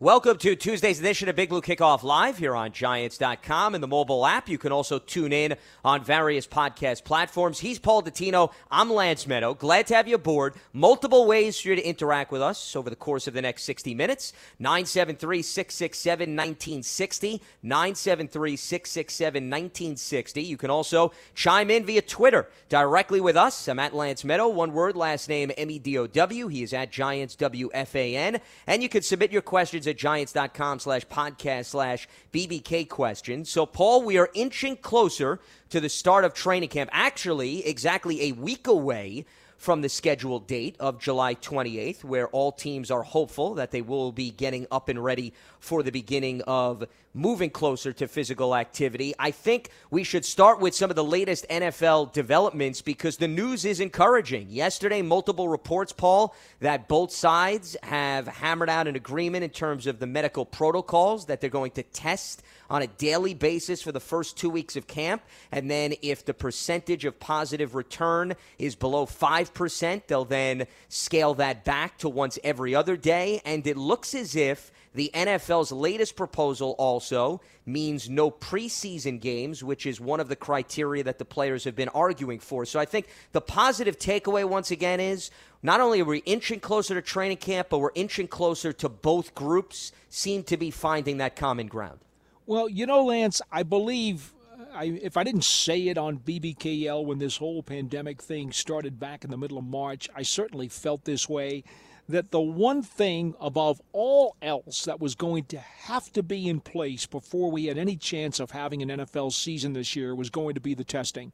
Welcome to Tuesday's edition of Big Blue Kickoff Live here on Giants.com and the mobile app. You can also tune in on various podcast platforms. He's Paul Dottino. I'm Lance Medow. Glad to have you aboard. Multiple ways for you to interact with us over the course of the next 60 minutes. 973 667 1960. 973 667 1960. You can also chime in via Twitter directly with us. I'm at Lance Medow. One word, last name M E D O W. He is at Giants W F A N. And you can submit your questions at giants.com slash podcast slash BBK questions. So, Paul, we are inching closer to the start of training camp. Actually, exactly a week away from the scheduled date of July 28th, where all teams are hopeful that they will be getting up and ready for the beginning of moving closer to physical activity. I think we should start with some of the latest NFL developments because the news is encouraging. Yesterday, multiple reports, Paul, that both sides have hammered out an agreement in terms of the medical protocols that they're going to test on a daily basis for the first two weeks of camp. And then if the percentage of positive return is below 5%, they'll then scale that back to once every other day. And it looks as if the NFL's latest proposal also means no preseason games, which is one of the criteria that the players have been arguing for. So I think the positive takeaway, once again, is not only are we inching closer to training camp, but we're inching closer to both groups seem to be finding that common ground. Well, you know, Lance, I believe I, if I didn't say it on BBKL when this whole pandemic thing started back in the middle of March, I certainly felt this way. That the one thing above all else that was going to have to be in place before we had any chance of having an NFL season this year was going to be the testing.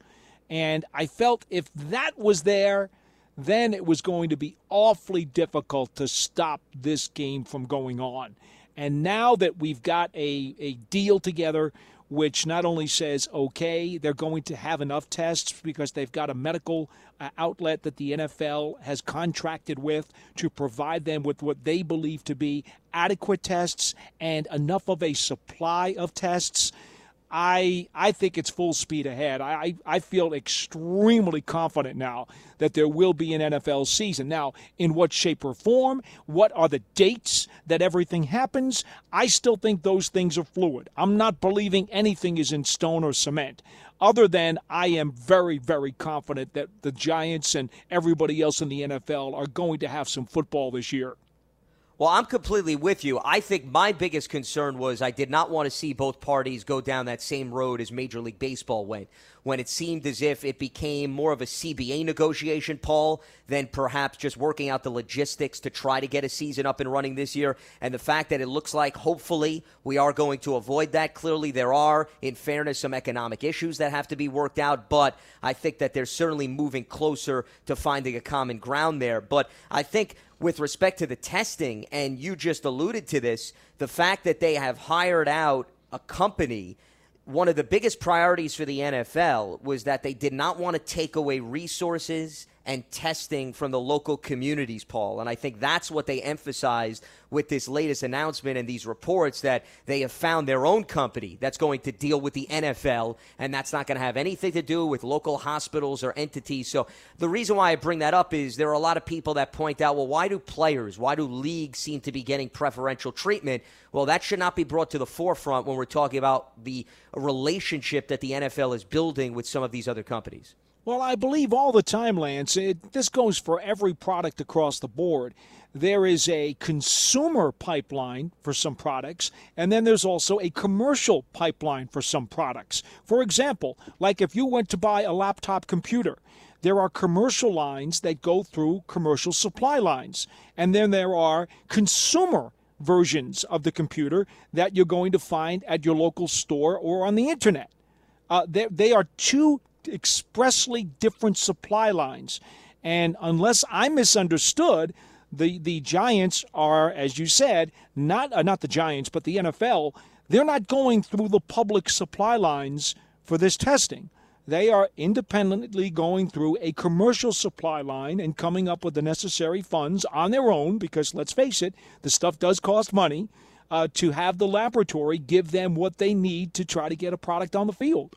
And I felt if that was there, then it was going to be awfully difficult to stop this game from going on. And now that we've got a, a deal together, which not only says, okay, they're going to have enough tests because they've got a medical uh, outlet that the NFL has contracted with to provide them with what they believe to be adequate tests and enough of a supply of tests I I think it's full speed ahead. I, I feel extremely confident now that there will be an NFL season. Now, in what shape or form? What are the dates that everything happens? I still think those things are fluid. I'm not believing anything is in stone or cement. Other than I am very, very confident that the Giants and everybody else in the NFL are going to have some football this year. Well, I'm completely with you. I think my biggest concern was I did not want to see both parties go down that same road as Major League Baseball went, when it seemed as if it became more of a CBA negotiation, Paul, than perhaps just working out the logistics to try to get a season up and running this year. And the fact that it looks like hopefully we are going to avoid that. Clearly, there are, in fairness, some economic issues that have to be worked out, but I think that they're certainly moving closer to finding a common ground there. But I think with respect to the testing, and you just alluded to this, the fact that they have hired out a company. One of the biggest priorities for the NFL was that they did not want to take away resources and testing from the local communities, Paul. And I think that's what they emphasized with this latest announcement and these reports that they have found their own company that's going to deal with the NFL, and that's not going to have anything to do with local hospitals or entities. So the reason why I bring that up is there are a lot of people that point out, well, why do players, why do leagues seem to be getting preferential treatment? Well, that should not be brought to the forefront when we're talking about the relationship that the NFL is building with some of these other companies. Well, I believe all the time, Lance, it, this goes for every product across the board. There is a consumer pipeline for some products, and then there's also a commercial pipeline for some products. For example, like if you went to buy a laptop computer, there are commercial lines that go through commercial supply lines, and then there are consumer versions of the computer that you're going to find at your local store or on the internet. Uh, they, they are two expressly different supply lines. And unless I misunderstood, the, the Giants are, as you said, not uh, not the Giants, but the NFL. They're not going through the public supply lines for this testing. They are independently going through a commercial supply line and coming up with the necessary funds on their own. Because let's face it, the stuff does cost money. Uh, to have the laboratory give them what they need to try to get a product on the field.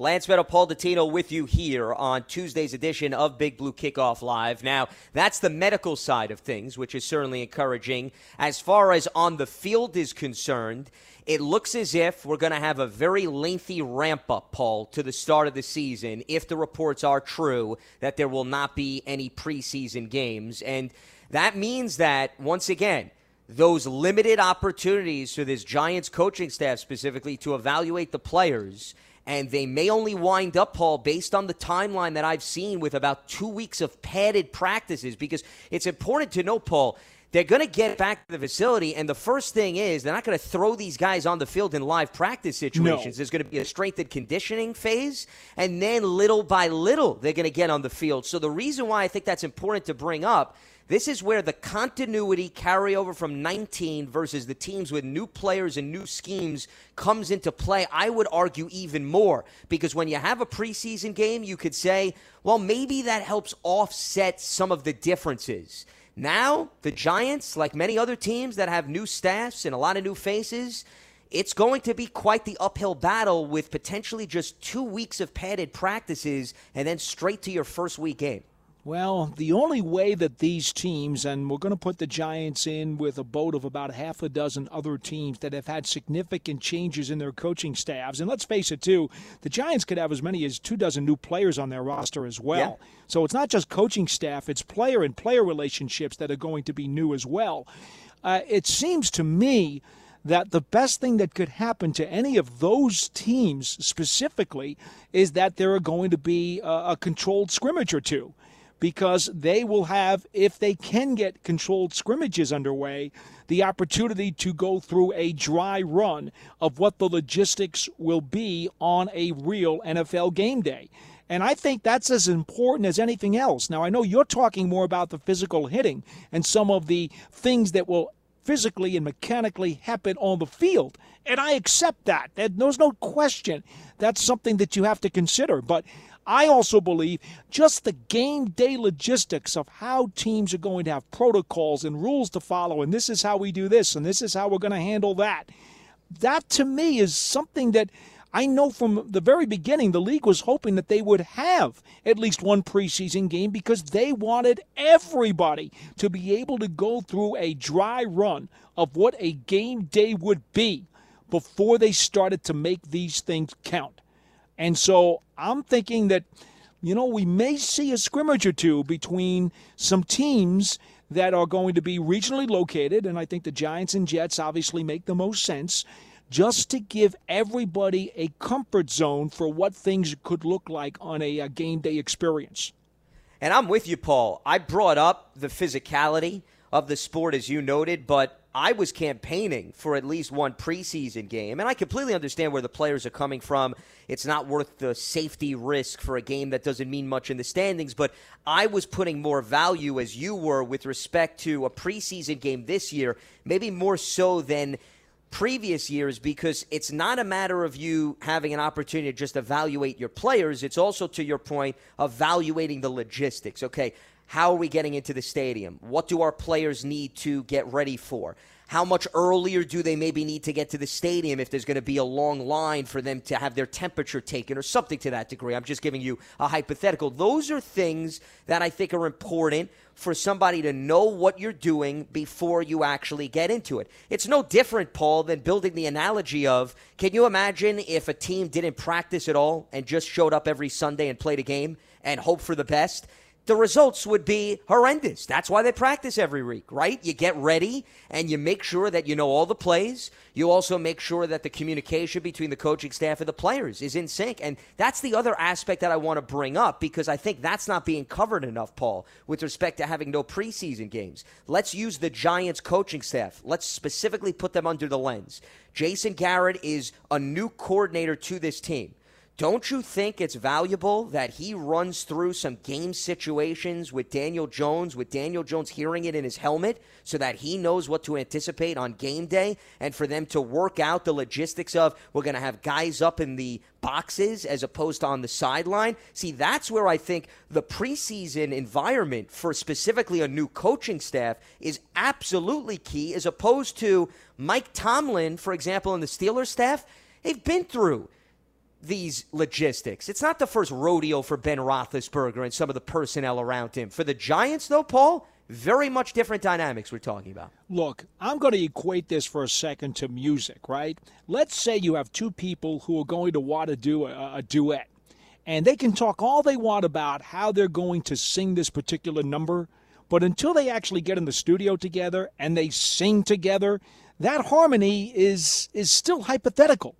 Lance Medow, Paul Dottino with you here on Tuesday's edition of Big Blue Kickoff Live. Now, that's the medical side of things, which is certainly encouraging. As far as on the field is concerned, it looks as if we're going to have a very lengthy ramp up, Paul, to the start of the season if the reports are true that there will not be any preseason games. And that means that, once again, those limited opportunities for this Giants coaching staff specifically to evaluate the players – and they may only wind up, Paul, based on the timeline that I've seen with about two weeks of padded practices, because it's important to know, Paul, they're going to get back to the facility, and the first thing is they're not going to throw these guys on the field in live practice situations. No. There's going to be a strength and conditioning phase, and then little by little, they're going to get on the field. So the reason why I think that's important to bring up this is where the continuity carryover from 19 versus the teams with new players and new schemes comes into play. I would argue even more because when you have a preseason game, you could say, well, maybe that helps offset some of the differences. Now, the Giants, like many other teams that have new staffs and a lot of new faces, it's going to be quite the uphill battle with potentially just two weeks of padded practices and then straight to your first week game. Well, the only way that these teams, and we're going to put the Giants in with a boat of about half a dozen other teams that have had significant changes in their coaching staffs. And let's face it, too, the Giants could have as many as two dozen new players on their roster as well. Yeah. So it's not just coaching staff, it's player and player relationships that are going to be new as well. Uh, it seems to me that the best thing that could happen to any of those teams specifically is that there are going to be a, a controlled scrimmage or two because they will have, if they can get controlled scrimmages underway, the opportunity to go through a dry run of what the logistics will be on a real NFL game day. And I think that's as important as anything else. Now, I know you're talking more about the physical hitting and some of the things that will physically and mechanically happen on the field. And I accept that. There's no question that's something that you have to consider. But I also believe just the game day logistics of how teams are going to have protocols and rules to follow, and this is how we do this, and this is how we're going to handle that. That to me is something that I know from the very beginning the league was hoping that they would have at least one preseason game because they wanted everybody to be able to go through a dry run of what a game day would be before they started to make these things count. And so I'm thinking that, you know, we may see a scrimmage or two between some teams that are going to be regionally located. And I think the Giants and Jets obviously make the most sense just to give everybody a comfort zone for what things could look like on a, a game day experience. And I'm with you, Paul. I brought up the physicality of the sport, as you noted, but I was campaigning for at least one preseason game, and I completely understand where the players are coming from. It's not worth the safety risk for a game that doesn't mean much in the standings, but I was putting more value, as you were, with respect to a preseason game this year, maybe more so than previous years because it's not a matter of you having an opportunity to just evaluate your players. It's also, to your point, evaluating the logistics. Okay, how are we getting into the stadium? What do our players need to get ready for? How much earlier do they maybe need to get to the stadium if there's going to be a long line for them to have their temperature taken or something to that degree? I'm just giving you a hypothetical. Those are things that I think are important for somebody to know what you're doing before you actually get into it. It's no different, Paul, than building the analogy of can you imagine if a team didn't practice at all and just showed up every Sunday and played a game and hope for the best? The results would be horrendous. That's why they practice every week, right? You get ready and you make sure that you know all the plays. You also make sure that the communication between the coaching staff and the players is in sync. And that's the other aspect that I want to bring up because I think that's not being covered enough, Paul, with respect to having no preseason games. Let's use the Giants coaching staff. Let's specifically put them under the lens. Jason Garrett is a new coordinator to this team. Don't you think it's valuable that he runs through some game situations with Daniel Jones, with Daniel Jones hearing it in his helmet, so that he knows what to anticipate on game day, and for them to work out the logistics of we're going to have guys up in the boxes as opposed to on the sideline? See, that's where I think the preseason environment for specifically a new coaching staff is absolutely key, as opposed to Mike Tomlin, for example, and the Steelers staff. They've been through these logistics. It's not the first rodeo for Ben Roethlisberger and some of the personnel around him. For the Giants, though, Paul, very much different dynamics we're talking about. Look, I'm going to equate this for a second to music, right? Let's say you have two people who are going to want to do a, a duet, and they can talk all they want about how they're going to sing this particular number, but until they actually get in the studio together and they sing together, that harmony is is still hypothetical.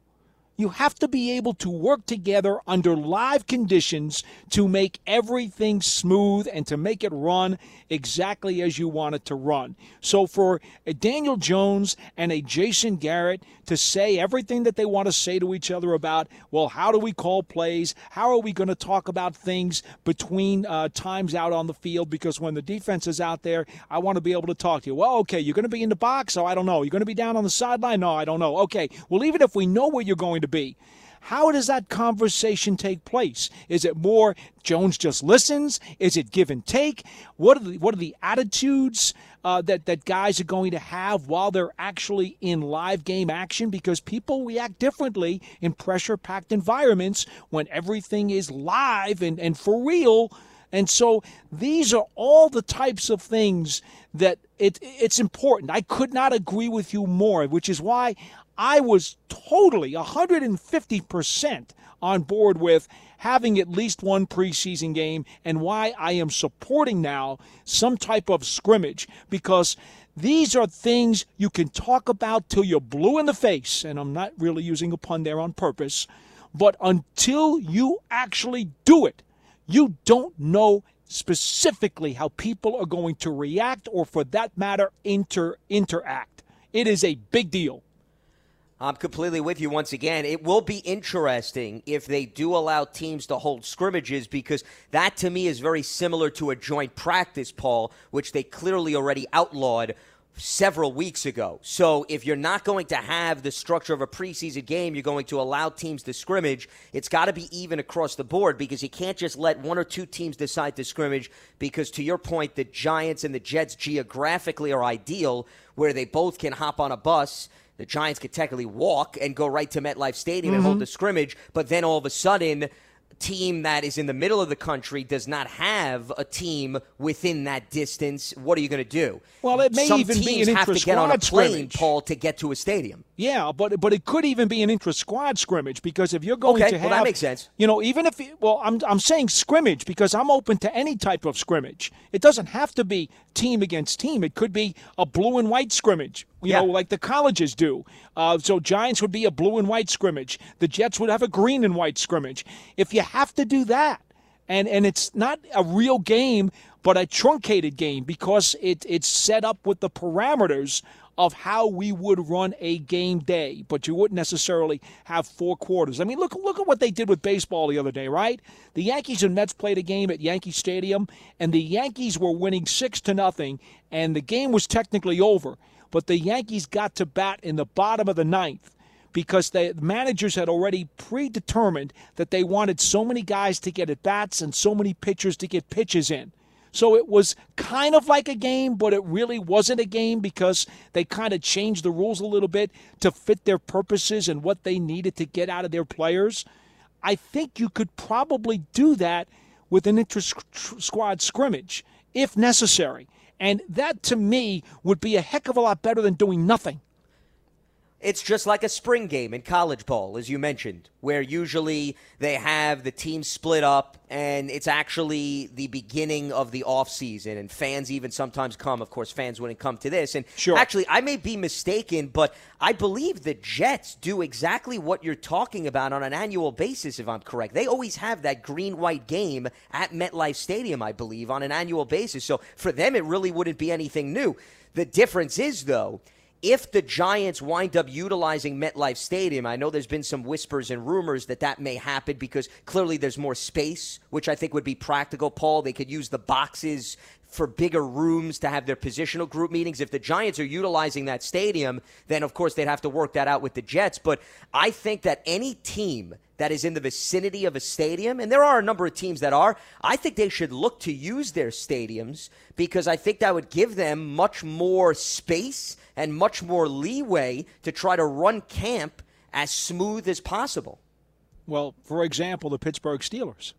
You have to be able to work together under live conditions to make everything smooth and to make it run exactly as you want it to run. So for a Daniel Jones and a Jason Garrett to say everything that they want to say to each other about, well, how do we call plays? How are we going to talk about things between uh, times out on the field? Because when the defense is out there, I want to be able to talk to you. Well, okay, you're going to be in the box, so I don't know. You're going to be down on the sideline? No, I don't know. Okay, well, even if we know where you're going to be. How does that conversation take place? Is it more Jones just listens? Is it give and take? What are the, what are the attitudes uh, that that guys are going to have while they're actually in live game action? Because people react differently in pressure packed environments when everything is live and, and for real. And so these are all the types of things that it, it's important. I could not agree with you more, which is why I was totally 150% on board with having at least one preseason game and why I am supporting now some type of scrimmage because these are things you can talk about till you're blue in the face. And I'm not really using a pun there on purpose. But until you actually do it, you don't know specifically how people are going to react or, for that matter, inter- interact. It is a big deal. I'm completely with you once again. It will be interesting if they do allow teams to hold scrimmages because that to me is very similar to a joint practice, Paul, which they clearly already outlawed several weeks ago. So if you're not going to have the structure of a preseason game, you're going to allow teams to scrimmage. It's got to be even across the board because you can't just let one or two teams decide to scrimmage because to your point the Giants and the Jets geographically are ideal where they both can hop on a bus the Giants could technically walk and go right to MetLife Stadium mm-hmm. and hold mm-hmm. the scrimmage, but then all of a sudden team that is in the middle of the country does not have a team within that distance, what are you going to do? Well, it may Some even be an have to get on a plane, scrimmage. Paul, to get to a stadium. Yeah, but but it could even be an intra squad scrimmage because if you're going okay, to have, well, that makes sense. You know, even if well, I'm I'm saying scrimmage because I'm open to any type of scrimmage. It doesn't have to be team against team. It could be a blue and white scrimmage. You yeah. know, like the colleges do. Uh, so Giants would be a blue and white scrimmage. The Jets would have a green and white scrimmage. If you have to do that, and and it's not a real game, but a truncated game because it it's set up with the parameters of how we would run a game day, but you wouldn't necessarily have four quarters. I mean, look look at what they did with baseball the other day, right? The Yankees and Mets played a game at Yankee Stadium, and the Yankees were winning six to nothing, and the game was technically over. But the Yankees got to bat in the bottom of the ninth because the managers had already predetermined that they wanted so many guys to get at bats and so many pitchers to get pitches in. So it was kind of like a game, but it really wasn't a game because they kind of changed the rules a little bit to fit their purposes and what they needed to get out of their players. I think you could probably do that with an inter squad scrimmage if necessary. And that to me would be a heck of a lot better than doing nothing. It's just like a spring game in college ball, as you mentioned, where usually they have the team split up and it's actually the beginning of the off season and fans even sometimes come. Of course, fans wouldn't come to this. And sure. actually, I may be mistaken, but I believe the Jets do exactly what you're talking about on an annual basis, if I'm correct. They always have that green white game at MetLife Stadium, I believe, on an annual basis. So for them, it really wouldn't be anything new. The difference is, though, if the Giants wind up utilizing MetLife Stadium, I know there's been some whispers and rumors that that may happen because clearly there's more space, which I think would be practical, Paul. They could use the boxes for bigger rooms to have their positional group meetings. If the Giants are utilizing that stadium, then of course they'd have to work that out with the Jets. But I think that any team that is in the vicinity of a stadium, and there are a number of teams that are, I think they should look to use their stadiums because I think that would give them much more space and much more leeway to try to run camp as smooth as possible. Well, for example, the Pittsburgh Steelers.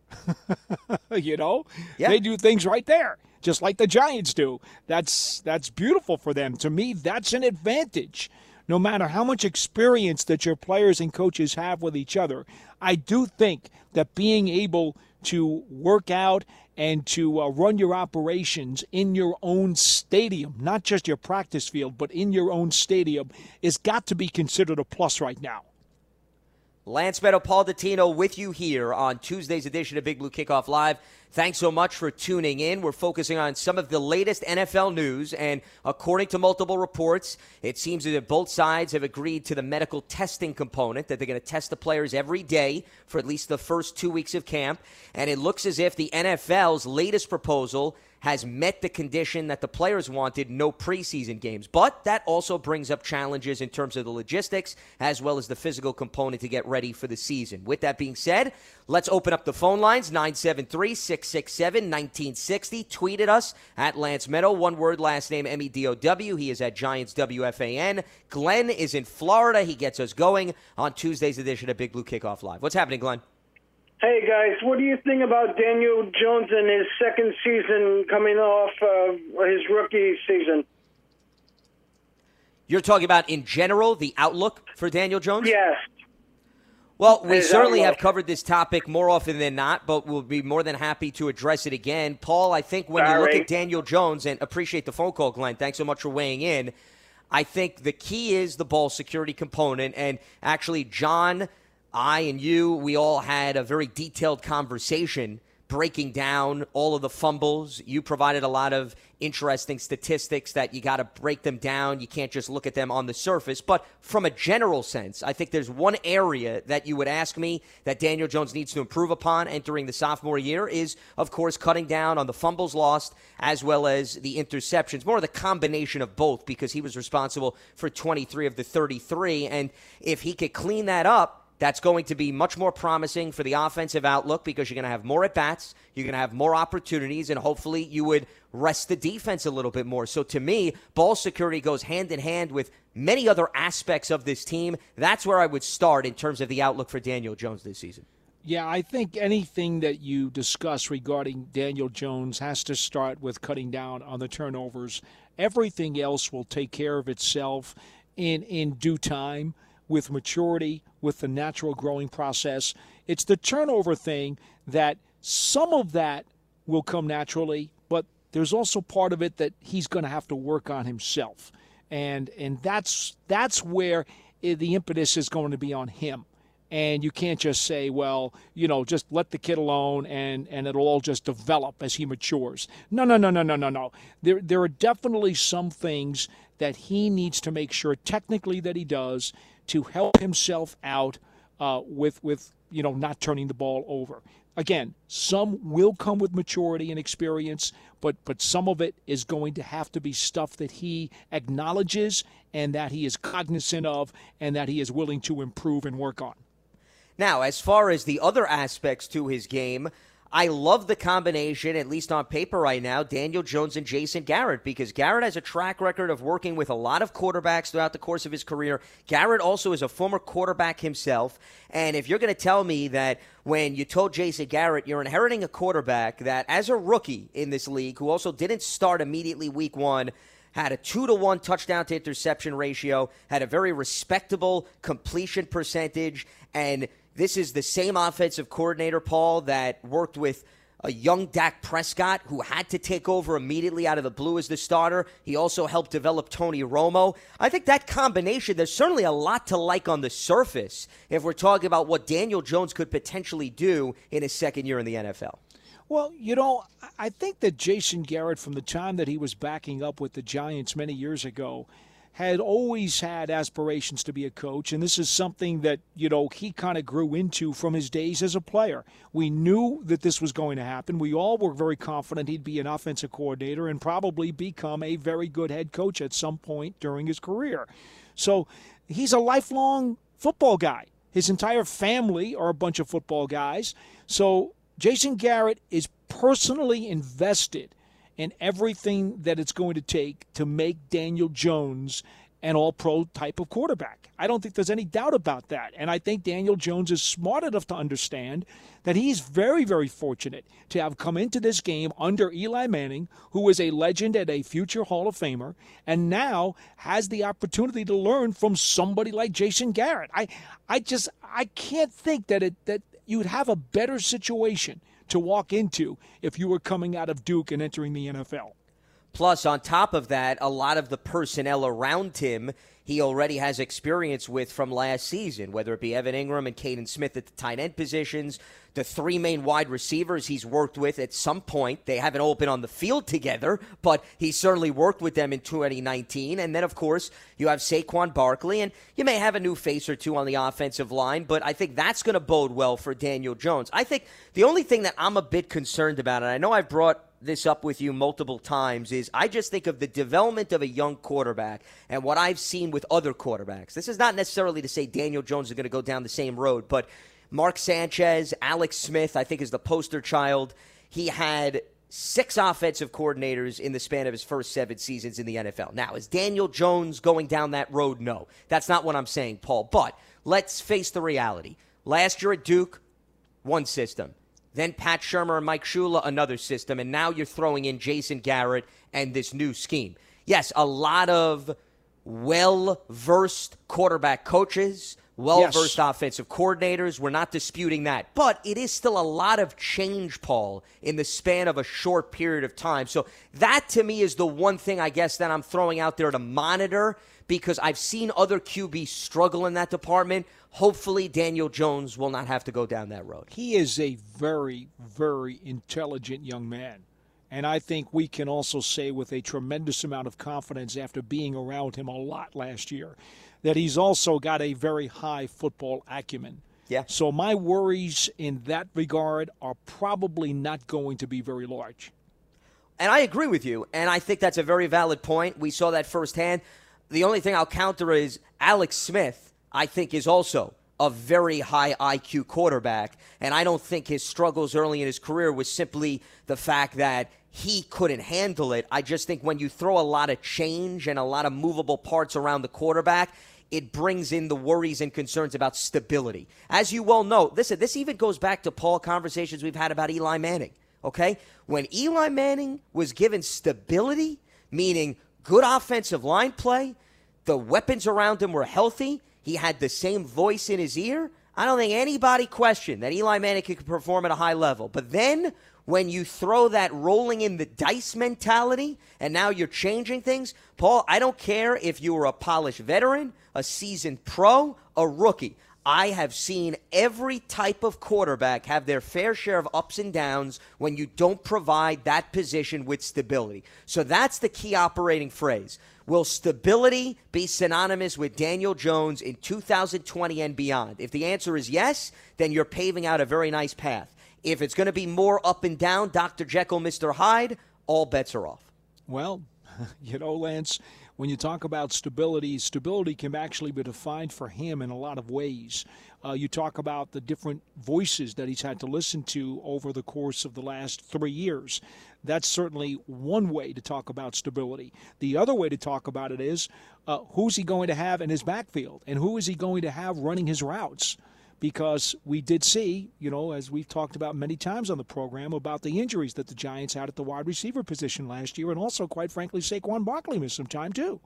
you know, yeah. they do things right there, just like the Giants do. That's that's beautiful for them. To me, that's an advantage. No matter how much experience that your players and coaches have with each other, I do think that being able to work out and to uh, run your operations in your own stadium, not just your practice field, but in your own stadium, is got to be considered a plus right now. Lance Medow, Paul Dottino with you here on Tuesday's edition of Big Blue Kickoff Live. Thanks so much for tuning in. We're focusing on some of the latest NFL news, and according to multiple reports, it seems that both sides have agreed to the medical testing component that they're going to test the players every day for at least the first two weeks of camp. And it looks as if the NFL's latest proposal has met the condition that the players wanted no preseason games. But that also brings up challenges in terms of the logistics as well as the physical component to get ready for the season. With that being said, let's open up the phone lines 973 667 1960. Tweeted us at Lance Medow, one word, last name M E D O W. He is at Giants WFAN. Glenn is in Florida. He gets us going on Tuesday's edition of Big Blue Kickoff Live. What's happening, Glenn? Hey guys, what do you think about Daniel Jones and his second season coming off uh, his rookie season? You're talking about in general the outlook for Daniel Jones? Yes. Well, we certainly have covered this topic more often than not, but we'll be more than happy to address it again. Paul, I think when Sorry. you look at Daniel Jones, and appreciate the phone call, Glenn, thanks so much for weighing in. I think the key is the ball security component. And actually, John I and you, we all had a very detailed conversation breaking down all of the fumbles. You provided a lot of interesting statistics that you got to break them down. You can't just look at them on the surface. But from a general sense, I think there's one area that you would ask me that Daniel Jones needs to improve upon entering the sophomore year is, of course, cutting down on the fumbles lost as well as the interceptions. More the combination of both because he was responsible for 23 of the 33. And if he could clean that up, that's going to be much more promising for the offensive outlook because you're going to have more at bats, you're going to have more opportunities, and hopefully you would rest the defense a little bit more. So to me, ball security goes hand in hand with many other aspects of this team. That's where I would start in terms of the outlook for Daniel Jones this season. Yeah, I think anything that you discuss regarding Daniel Jones has to start with cutting down on the turnovers. Everything else will take care of itself in in due time with maturity, with the natural growing process. It's the turnover thing that some of that will come naturally, but there's also part of it that he's going to have to work on himself. And and that's that's where the impetus is going to be on him. And you can't just say, well, you know, just let the kid alone and, and it'll all just develop as he matures. No, no, no, no, no, no, no. There, there are definitely some things that he needs to make sure technically that he does to help himself out uh, with with you know not turning the ball over. Again, some will come with maturity and experience, but but some of it is going to have to be stuff that he acknowledges and that he is cognizant of and that he is willing to improve and work on. Now, as far as the other aspects to his game, I love the combination, at least on paper right now, Daniel Jones and Jason Garrett, because Garrett has a track record of working with a lot of quarterbacks throughout the course of his career. Garrett also is a former quarterback himself. And if you're going to tell me that when you told Jason Garrett you're inheriting a quarterback that, as a rookie in this league, who also didn't start immediately week one, had a two to one touchdown to interception ratio, had a very respectable completion percentage, and this is the same offensive coordinator, Paul, that worked with a young Dak Prescott who had to take over immediately out of the blue as the starter. He also helped develop Tony Romo. I think that combination, there's certainly a lot to like on the surface if we're talking about what Daniel Jones could potentially do in his second year in the NFL. Well, you know, I think that Jason Garrett, from the time that he was backing up with the Giants many years ago, had always had aspirations to be a coach, and this is something that, you know, he kind of grew into from his days as a player. We knew that this was going to happen. We all were very confident he'd be an offensive coordinator and probably become a very good head coach at some point during his career. So he's a lifelong football guy. His entire family are a bunch of football guys. So Jason Garrett is personally invested in everything that it's going to take to make Daniel Jones an all pro type of quarterback. I don't think there's any doubt about that. And I think Daniel Jones is smart enough to understand that he's very, very fortunate to have come into this game under Eli Manning, who is a legend and a future Hall of Famer, and now has the opportunity to learn from somebody like Jason Garrett. I, I just I can't think that it that you'd have a better situation to walk into if you were coming out of Duke and entering the NFL. Plus, on top of that, a lot of the personnel around him he already has experience with from last season, whether it be Evan Engram and Kaden Smith at the tight end positions, the three main wide receivers he's worked with at some point. They haven't all been on the field together, but he certainly worked with them in 2019. And then, of course, you have Saquon Barkley, and you may have a new face or two on the offensive line, but I think that's going to bode well for Daniel Jones. I think the only thing that I'm a bit concerned about, and I know I've brought this up with you multiple times is I just think of the development of a young quarterback and what I've seen with other quarterbacks. This is not necessarily to say Daniel Jones is going to go down the same road, but Mark Sanchez, Alex Smith, I think is the poster child. He had six offensive coordinators in the span of his first seven seasons in the NFL. Now, is Daniel Jones going down that road? No. That's not what I'm saying, Paul. But let's face the reality. Last year at Duke, one system. Then Pat Shurmur and Mike Shula, another system. And now you're throwing in Jason Garrett and this new scheme. Yes, a lot of well versed quarterback coaches, well versed yes. offensive coordinators. We're not disputing that. But it is still a lot of change, Paul, in the span of a short period of time. So that to me is the one thing I guess that I'm throwing out there to monitor because I've seen other QBs struggle in that department. Hopefully, Daniel Jones will not have to go down that road. He is a very, very intelligent young man. And I think we can also say with a tremendous amount of confidence after being around him a lot last year that he's also got a very high football acumen. Yeah. So my worries in that regard are probably not going to be very large. And I agree with you. And I think that's a very valid point. We saw that firsthand. The only thing I'll counter is Alex Smith, I think, is also a very high IQ quarterback. And I don't think his struggles early in his career was simply the fact that he couldn't handle it. I just think when you throw a lot of change and a lot of movable parts around the quarterback, it brings in the worries and concerns about stability. As you well know, listen, this even goes back to Paul conversations we've had about Eli Manning. Okay? When Eli Manning was given stability, meaning good offensive line play, the weapons around him were healthy, he had the same voice in his ear. I don't think anybody questioned that Eli Manning could perform at a high level. But then when you throw that rolling in the dice mentality and now you're changing things, Paul, I don't care if you were a polished veteran, a seasoned pro, a rookie. I have seen every type of quarterback have their fair share of ups and downs when you don't provide that position with stability. So that's the key operating phrase. Will stability be synonymous with Daniel Jones in 2020 and beyond? If the answer is yes, then you're paving out a very nice path. If it's going to be more up and down, Dr. Jekyll, Mr. Hyde, all bets are off. Well, you know, Lance, when you talk about stability, stability can actually be defined for him in a lot of ways. Uh, you talk about the different voices that he's had to listen to over the course of the last three years. That's certainly one way to talk about stability. The other way to talk about it is uh, who's he going to have in his backfield and who is he going to have running his routes? Because we did see, you know, as we've talked about many times on the program, about the injuries that the Giants had at the wide receiver position last year, and also, quite frankly, Saquon Barkley missed some time too.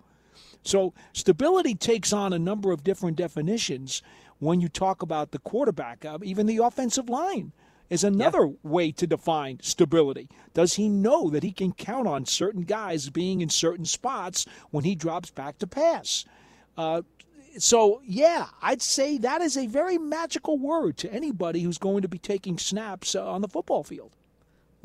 So stability takes on a number of different definitions when you talk about the quarterback, uh, even the offensive line is another yeah. way to define stability. Does he know that he can count on certain guys being in certain spots when he drops back to pass? Uh, so, yeah, I'd say that is a very magical word to anybody who's going to be taking snaps uh, on the football field.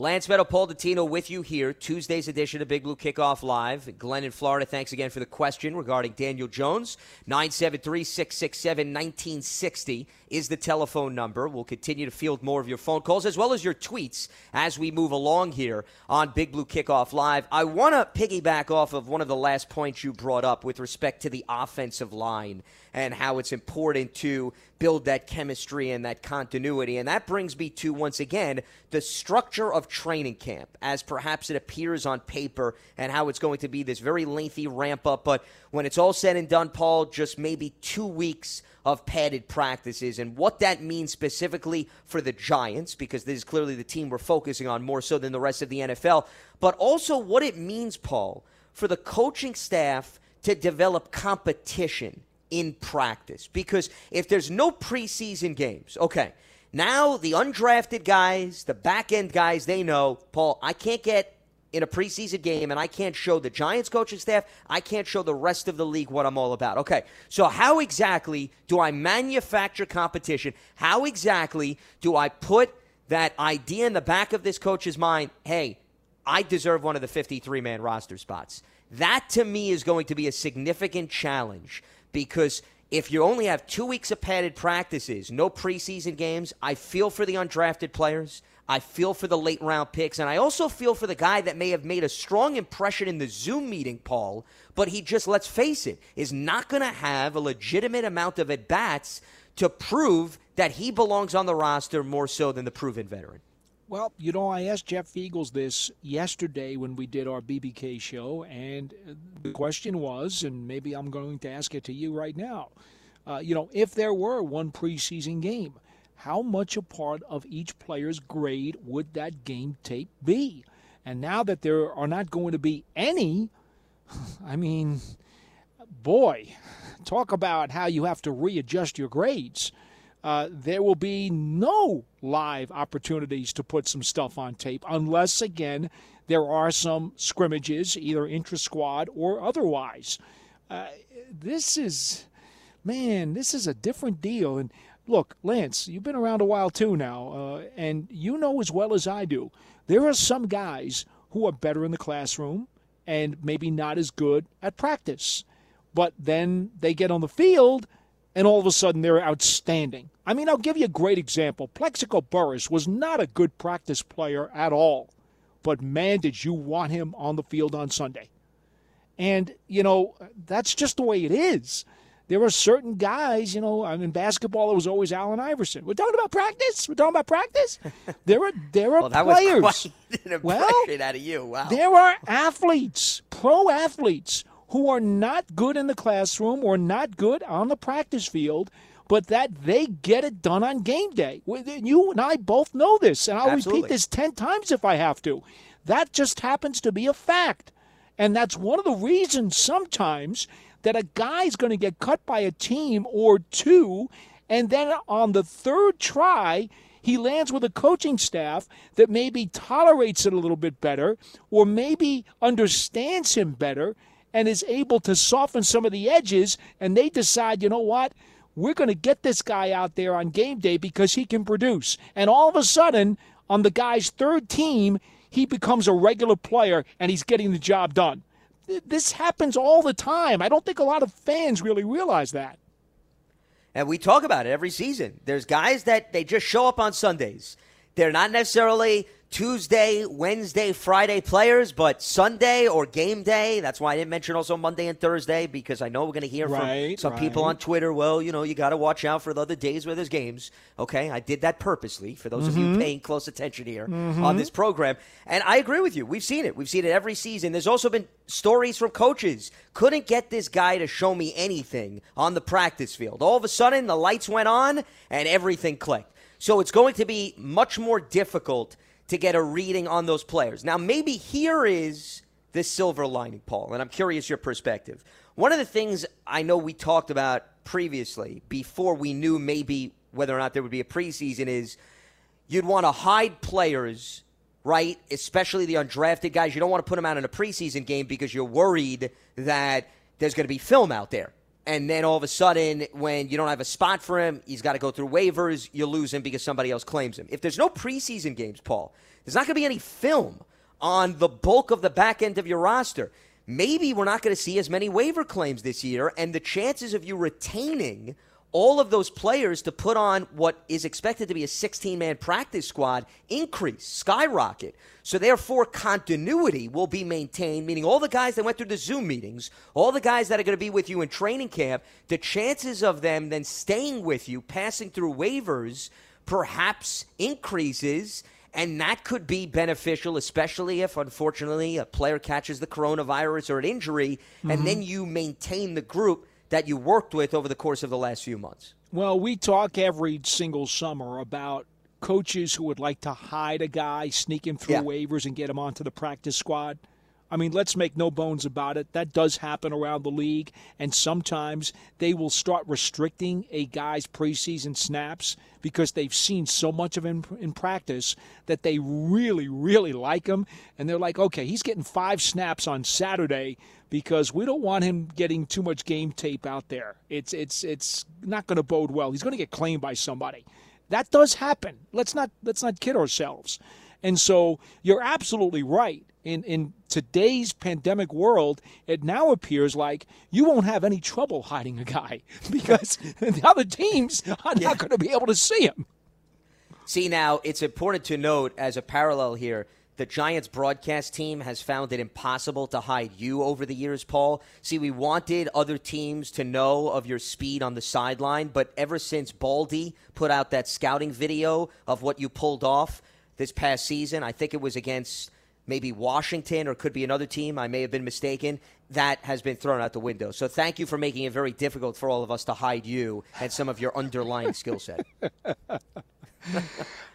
Lance Medow, Paul Dottino with you here. Tuesday's edition of Big Blue Kickoff Live. Glenn in Florida, thanks again for the question regarding Daniel Jones. 973 667 1960 is the telephone number. We'll continue to field more of your phone calls as well as your tweets as we move along here on Big Blue Kickoff Live. I want to piggyback off of one of the last points you brought up with respect to the offensive line and how it's important to build that chemistry and that continuity. And that brings me to, once again, the structure of training camp as perhaps it appears on paper and how it's going to be this very lengthy ramp up. But when it's all said and done, Paul, just maybe two weeks of padded practices and what that means specifically for the Giants, because this is clearly the team we're focusing on more so than the rest of the NFL, but also what it means, Paul, for the coaching staff to develop competition in practice. Because if there's no preseason games, okay, now the undrafted guys, the back end guys, they know, Paul, I can't get in a preseason game and I can't show the Giants coaching staff, I can't show the rest of the league what I'm all about. Okay, so how exactly do I manufacture competition? How exactly do I put that idea in the back of this coach's mind? Hey, I deserve one of the 53 man roster spots. That to me is going to be a significant challenge because if you only have two weeks of padded practices, no preseason games, I feel for the undrafted players. I feel for the late round picks, and I also feel for the guy that may have made a strong impression in the Zoom meeting, Paul, but he just, let's face it, is not going to have a legitimate amount of at bats to prove that he belongs on the roster more so than the proven veteran. Well, you know, I asked Jeff Feagles this yesterday when we did our BBK show, and the question was, and maybe I'm going to ask it to you right now. Uh, you know, if there were one preseason game, how much a part of each player's grade would that game tape be? And now that there are not going to be any, I mean, boy, talk about how you have to readjust your grades. Uh, there will be no live opportunities to put some stuff on tape unless, again, there are some scrimmages, either intra squad or otherwise. Uh, this is, man, this is a different deal. And look, Lance, you've been around a while too now, uh, and you know as well as I do, there are some guys who are better in the classroom and maybe not as good at practice. But then they get on the field and all of a sudden they're outstanding. I mean, I'll give you a great example. Plaxico Burress was not a good practice player at all, but man, did you want him on the field on Sunday. And, you know, that's just the way it is there are certain guys, you know, I mean, basketball, it was always Allen Iverson. We're talking about practice. We're talking about practice. There are there are well, that players. Was quite an well, out of you. Wow. There are athletes, pro athletes, who are not good in the classroom or not good on the practice field, but that they get it done on game day. You and I both know this, and I'll Absolutely. repeat this ten times if I have to. That just happens to be a fact, and that's one of the reasons sometimes that a guy's going to get cut by a team or two, and then on the third try, he lands with a coaching staff that maybe tolerates it a little bit better or maybe understands him better and is able to soften some of the edges, and they decide, you know what? We're going to get this guy out there on game day because he can produce. And all of a sudden, on the guy's third team, he becomes a regular player and he's getting the job done this happens all the time. I don't think a lot of fans really realize that. And we talk about it every season. There's guys that they just show up on Sundays. They're not necessarily Tuesday, Wednesday, Friday players, but Sunday or game day. That's why I didn't mention also Monday and Thursday because I know we're going to hear right, from some right. people on Twitter. Well, you know, you got to watch out for the other days where there's games. Okay, I did that purposely for those mm-hmm. of you mm-hmm. paying close attention here mm-hmm. on this program. And I agree with you. We've seen it. We've seen it every season. There's also been stories from coaches. Couldn't get this guy to show me anything on the practice field. All of a sudden, the lights went on and everything clicked. So it's going to be much more difficult to get a reading on those players. Now, maybe here is the silver lining, Paul, and I'm curious your perspective. One of the things I know we talked about previously, before we knew maybe whether or not there would be a preseason, is you'd want to hide players, right? Especially the undrafted guys. You don't want to put them out in a preseason game because you're worried that there's going to be film out there. And then all of a sudden, when you don't have a spot for him, he's got to go through waivers. You lose him because somebody else claims him. If there's no preseason games, Paul, there's not going to be any film on the bulk of the back end of your roster. Maybe we're not going to see as many waiver claims this year, and the chances of you retaining all of those players to put on what is expected to be a 16 man practice squad increase, skyrocket. So, therefore, continuity will be maintained, meaning all the guys that went through the Zoom meetings, all the guys that are going to be with you in training camp, the chances of them then staying with you, passing through waivers, perhaps increases. And that could be beneficial, especially if, unfortunately, a player catches the coronavirus or an injury, mm-hmm. and then you maintain the group that you worked with over the course of the last few months. Well, we talk every single summer about coaches who would like to hide a guy, sneak him through yeah. waivers, and get him onto the practice squad. I mean, let's make no bones about it. That does happen around the league, and sometimes they will start restricting a guy's preseason snaps because they've seen so much of him in practice that they really, really like him, and they're like, okay, he's getting five snaps on Saturday because we don't want him getting too much game tape out there. It's it's it's not going to bode well. He's going to get claimed by somebody. That does happen. Let's not let's not kid ourselves. And so you're absolutely right in, in today's pandemic world, it now appears like you won't have any trouble hiding a guy because the other teams are yeah. not going to be able to see him. See, now it's important to note as a parallel here. The Giants broadcast team has found it impossible to hide you over the years, Paul. See, we wanted other teams to know of your speed on the sideline, but ever since Baldy put out that scouting video of what you pulled off this past season, I think it was against maybe Washington or could be another team. I may have been mistaken. That has been thrown out the window. So thank you for making it very difficult for all of us to hide you and some of your underlying skill set.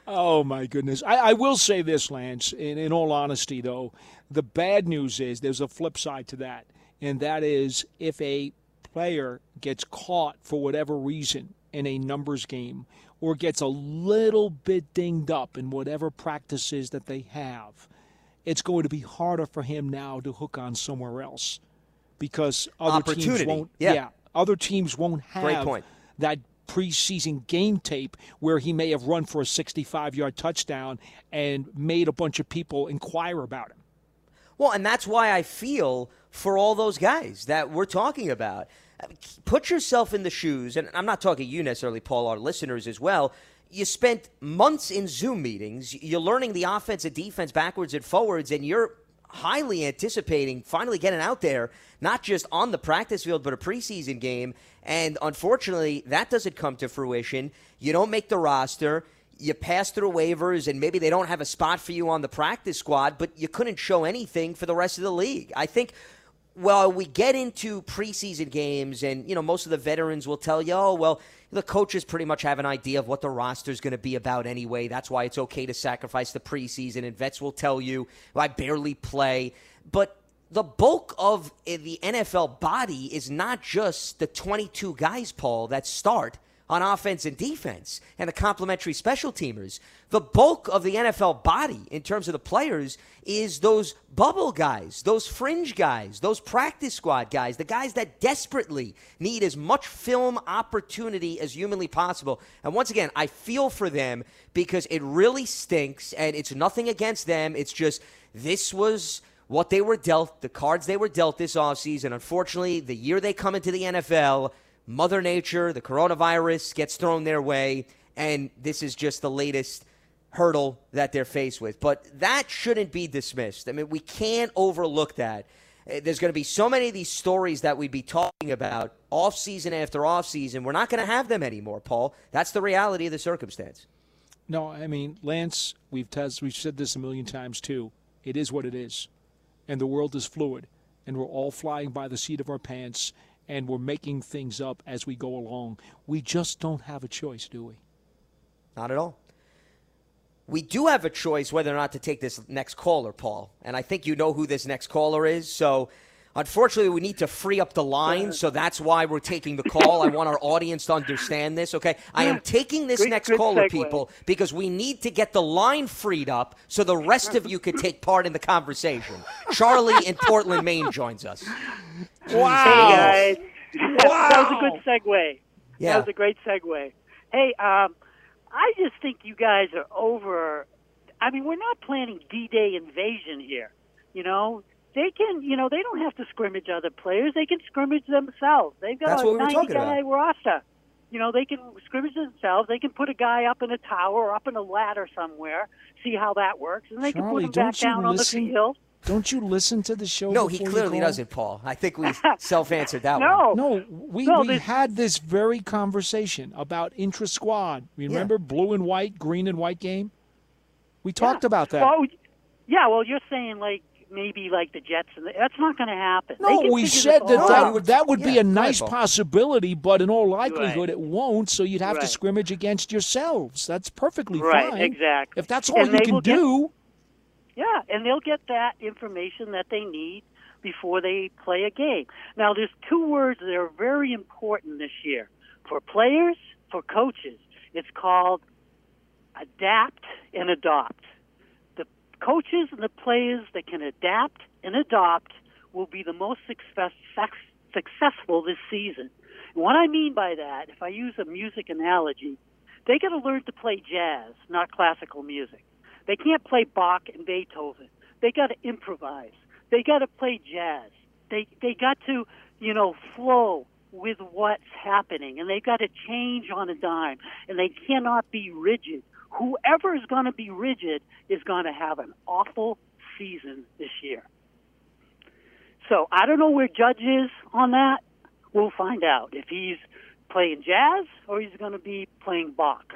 oh my goodness! I, I, will say this, Lance. In, in all honesty, though, the bad news is there's a flip side to that, and that is if a player gets caught for whatever reason in a numbers game or gets a little bit dinged up in whatever practices that they have it's going to be harder for him now to hook on somewhere else because other teams won't. Yeah. yeah. other teams won't have that preseason game tape where he may have run for a 65-yard touchdown and made a bunch of people inquire about him. Well, and that's why I feel for all those guys that we're talking about. Put yourself in the shoes, and I'm not talking you necessarily, Paul, our listeners as well you spent months in Zoom meetings. You're learning the offense and defense backwards and forwards, and you're highly anticipating finally getting out there, not just on the practice field, but a preseason game. And unfortunately, that doesn't come to fruition. You don't make the roster. You pass through waivers, and maybe they don't have a spot for you on the practice squad, but you couldn't show anything for the rest of the league. I think well, we get into preseason games, and you know most of the veterans will tell you, "Oh, well, the coaches pretty much have an idea of what the roster is going to be about anyway. That's why it's okay to sacrifice the preseason." And vets will tell you, well, "I barely play," but the bulk of the NFL body is not just the 22 guys, Paul, that start on offense and defense and the complementary special teamers. The bulk of the NFL body, in terms of the players, is those bubble guys, those fringe guys, those practice squad guys, the guys that desperately need as much film opportunity as humanly possible. And once again, I feel for them because it really stinks, and it's nothing against them. It's just this was what they were dealt, the cards they were dealt this offseason. Unfortunately, the year they come into the NFL, Mother Nature, the coronavirus gets thrown their way, and this is just the latest hurdle that they're faced with. But that shouldn't be dismissed. I mean, we can't overlook that. Eh, there's going to be so many of these stories that we'd be talking about off season after off season. We're not going to have them anymore, Paul. That's the reality of the circumstance. No, I mean, Lance, we've we've said this a million times too. It is what it is, and the world is fluid, and we're all flying by the seat of our pants and we're making things up as we go along. We just don't have a choice, do we? Not at all. We do have a choice whether or not to take this next caller, Paul. And I think you know who this next caller is. So Unfortunately, we need to free up the line, so that's why we're taking the call. I want our audience to understand this, okay? I am taking this good, next good caller, segue. people, because we need to get the line freed up so the rest of you could take part in the conversation. Charlie in Portland, Maine joins us. Wow. Hey, guys. Wow. that was a good segue. Yeah. That was a great segue. Hey, um, I just think you guys are over. I mean, we're not planning D-Day invasion here. You know, they can, you know, they don't have to scrimmage other players. They can scrimmage themselves. They've got That's a what we were 90 talking guy about. roster. You know, they can scrimmage themselves. They can put a guy up in a tower or up in a ladder somewhere, see how that works, and they can put him back don't you down on the field. Don't you listen to the show? No, he clearly doesn't, Paul. I think we self answered that one. No, No, we, No, we this- had this very conversation about intra squad. Remember blue and white, green and white game? We talked Yeah. about that. Well, yeah, well, you're saying like maybe like the Jets, and the, that's not going to happen. No, we said this that that, would- that would be a go nice Paul. possibility, but in all likelihood Right. it won't. So you'd have to scrimmage against yourselves. That's perfectly Right, fine. exactly. If that's all And you can will get- do, Yeah, and they'll get that information that they need before they play a game. Now, there's two words that are very important this year for players, for coaches. It's called adapt and adopt. Coaches and the players that can adapt and adopt will be the most success, successful this season. And what I mean by that, if I use a music analogy, they got to learn to play jazz, not classical music. They can't play Bach and Beethoven. They got to improvise. They got to play jazz. They they got to, you know, flow with what's happening and they got to change on a dime and they cannot be rigid. Whoever is going to be rigid is going to have an awful season this year. So, I don't know where Judge is on that. We'll find out if he's playing jazz or he's going to be playing Bach.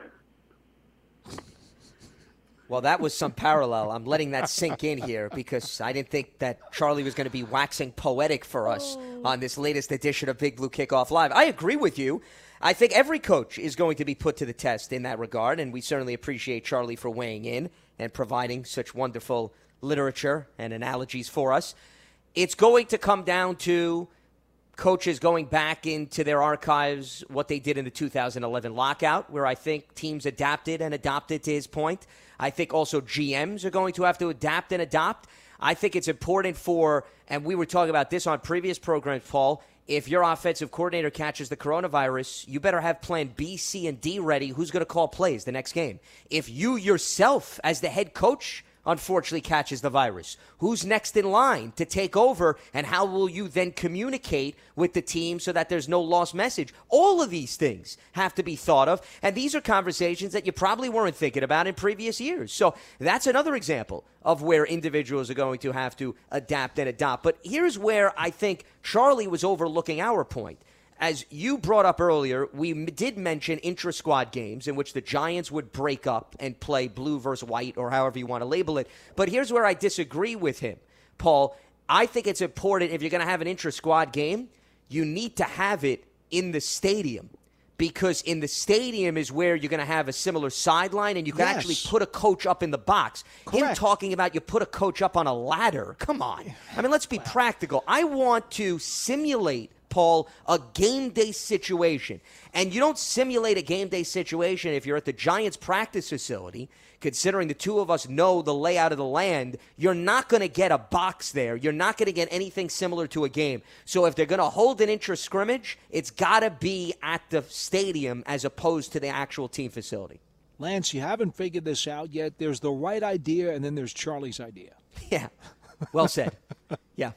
Well, that was some parallel. I'm letting that sink in here because I didn't think that Charlie was going to be waxing poetic for us oh. on this latest edition of Big Blue Kickoff Live. I agree with you. I think every coach is going to be put to the test in that regard, and we certainly appreciate Charlie for weighing in and providing such wonderful literature and analogies for us. It's going to come down to coaches going back into their archives what they did in the 2011 lockout, where I think teams adapted and adopted to his point. I think also GMs are going to have to adapt and adopt. I think it's important for, and we were talking about this on previous programs, Paul. If your offensive coordinator catches the coronavirus, you better have plan B, C, and D ready. Who's going to call plays the next game? If you yourself, as the head coach, unfortunately catches the virus. Who's next in line to take over, and how will you then communicate with the team so that there's no lost message? All of these things have to be thought of, and these are conversations that you probably weren't thinking about in previous years. So that's another example of where individuals are going to have to adapt and adopt. But here's where I think Charlie was overlooking our point as you brought up earlier, we m- did mention intra squad games in which the Giants would break up and play blue versus white or however you want to label it. But here's where I disagree with him, Paul. I think it's important if you're going to have an intra squad game, you need to have it in the stadium. Because in the stadium is where you're going to have a similar sideline and you can actually put a coach up in the box. Him talking about you put a coach up on a ladder. Come on. I mean, let's be practical. I want to simulate, Paul, a game day situation. And you don't simulate a game day situation if you're at the Giants practice facility, considering the two of us know the layout of the land. You're not going to get a box there. You're not going to get anything similar to a game. So if they're going to hold an intra scrimmage, it's got to be at the stadium as opposed to the actual team facility. Lance, you haven't figured this out yet. There's the right idea, and then there's Charlie's idea. Yeah. Well said. yeah.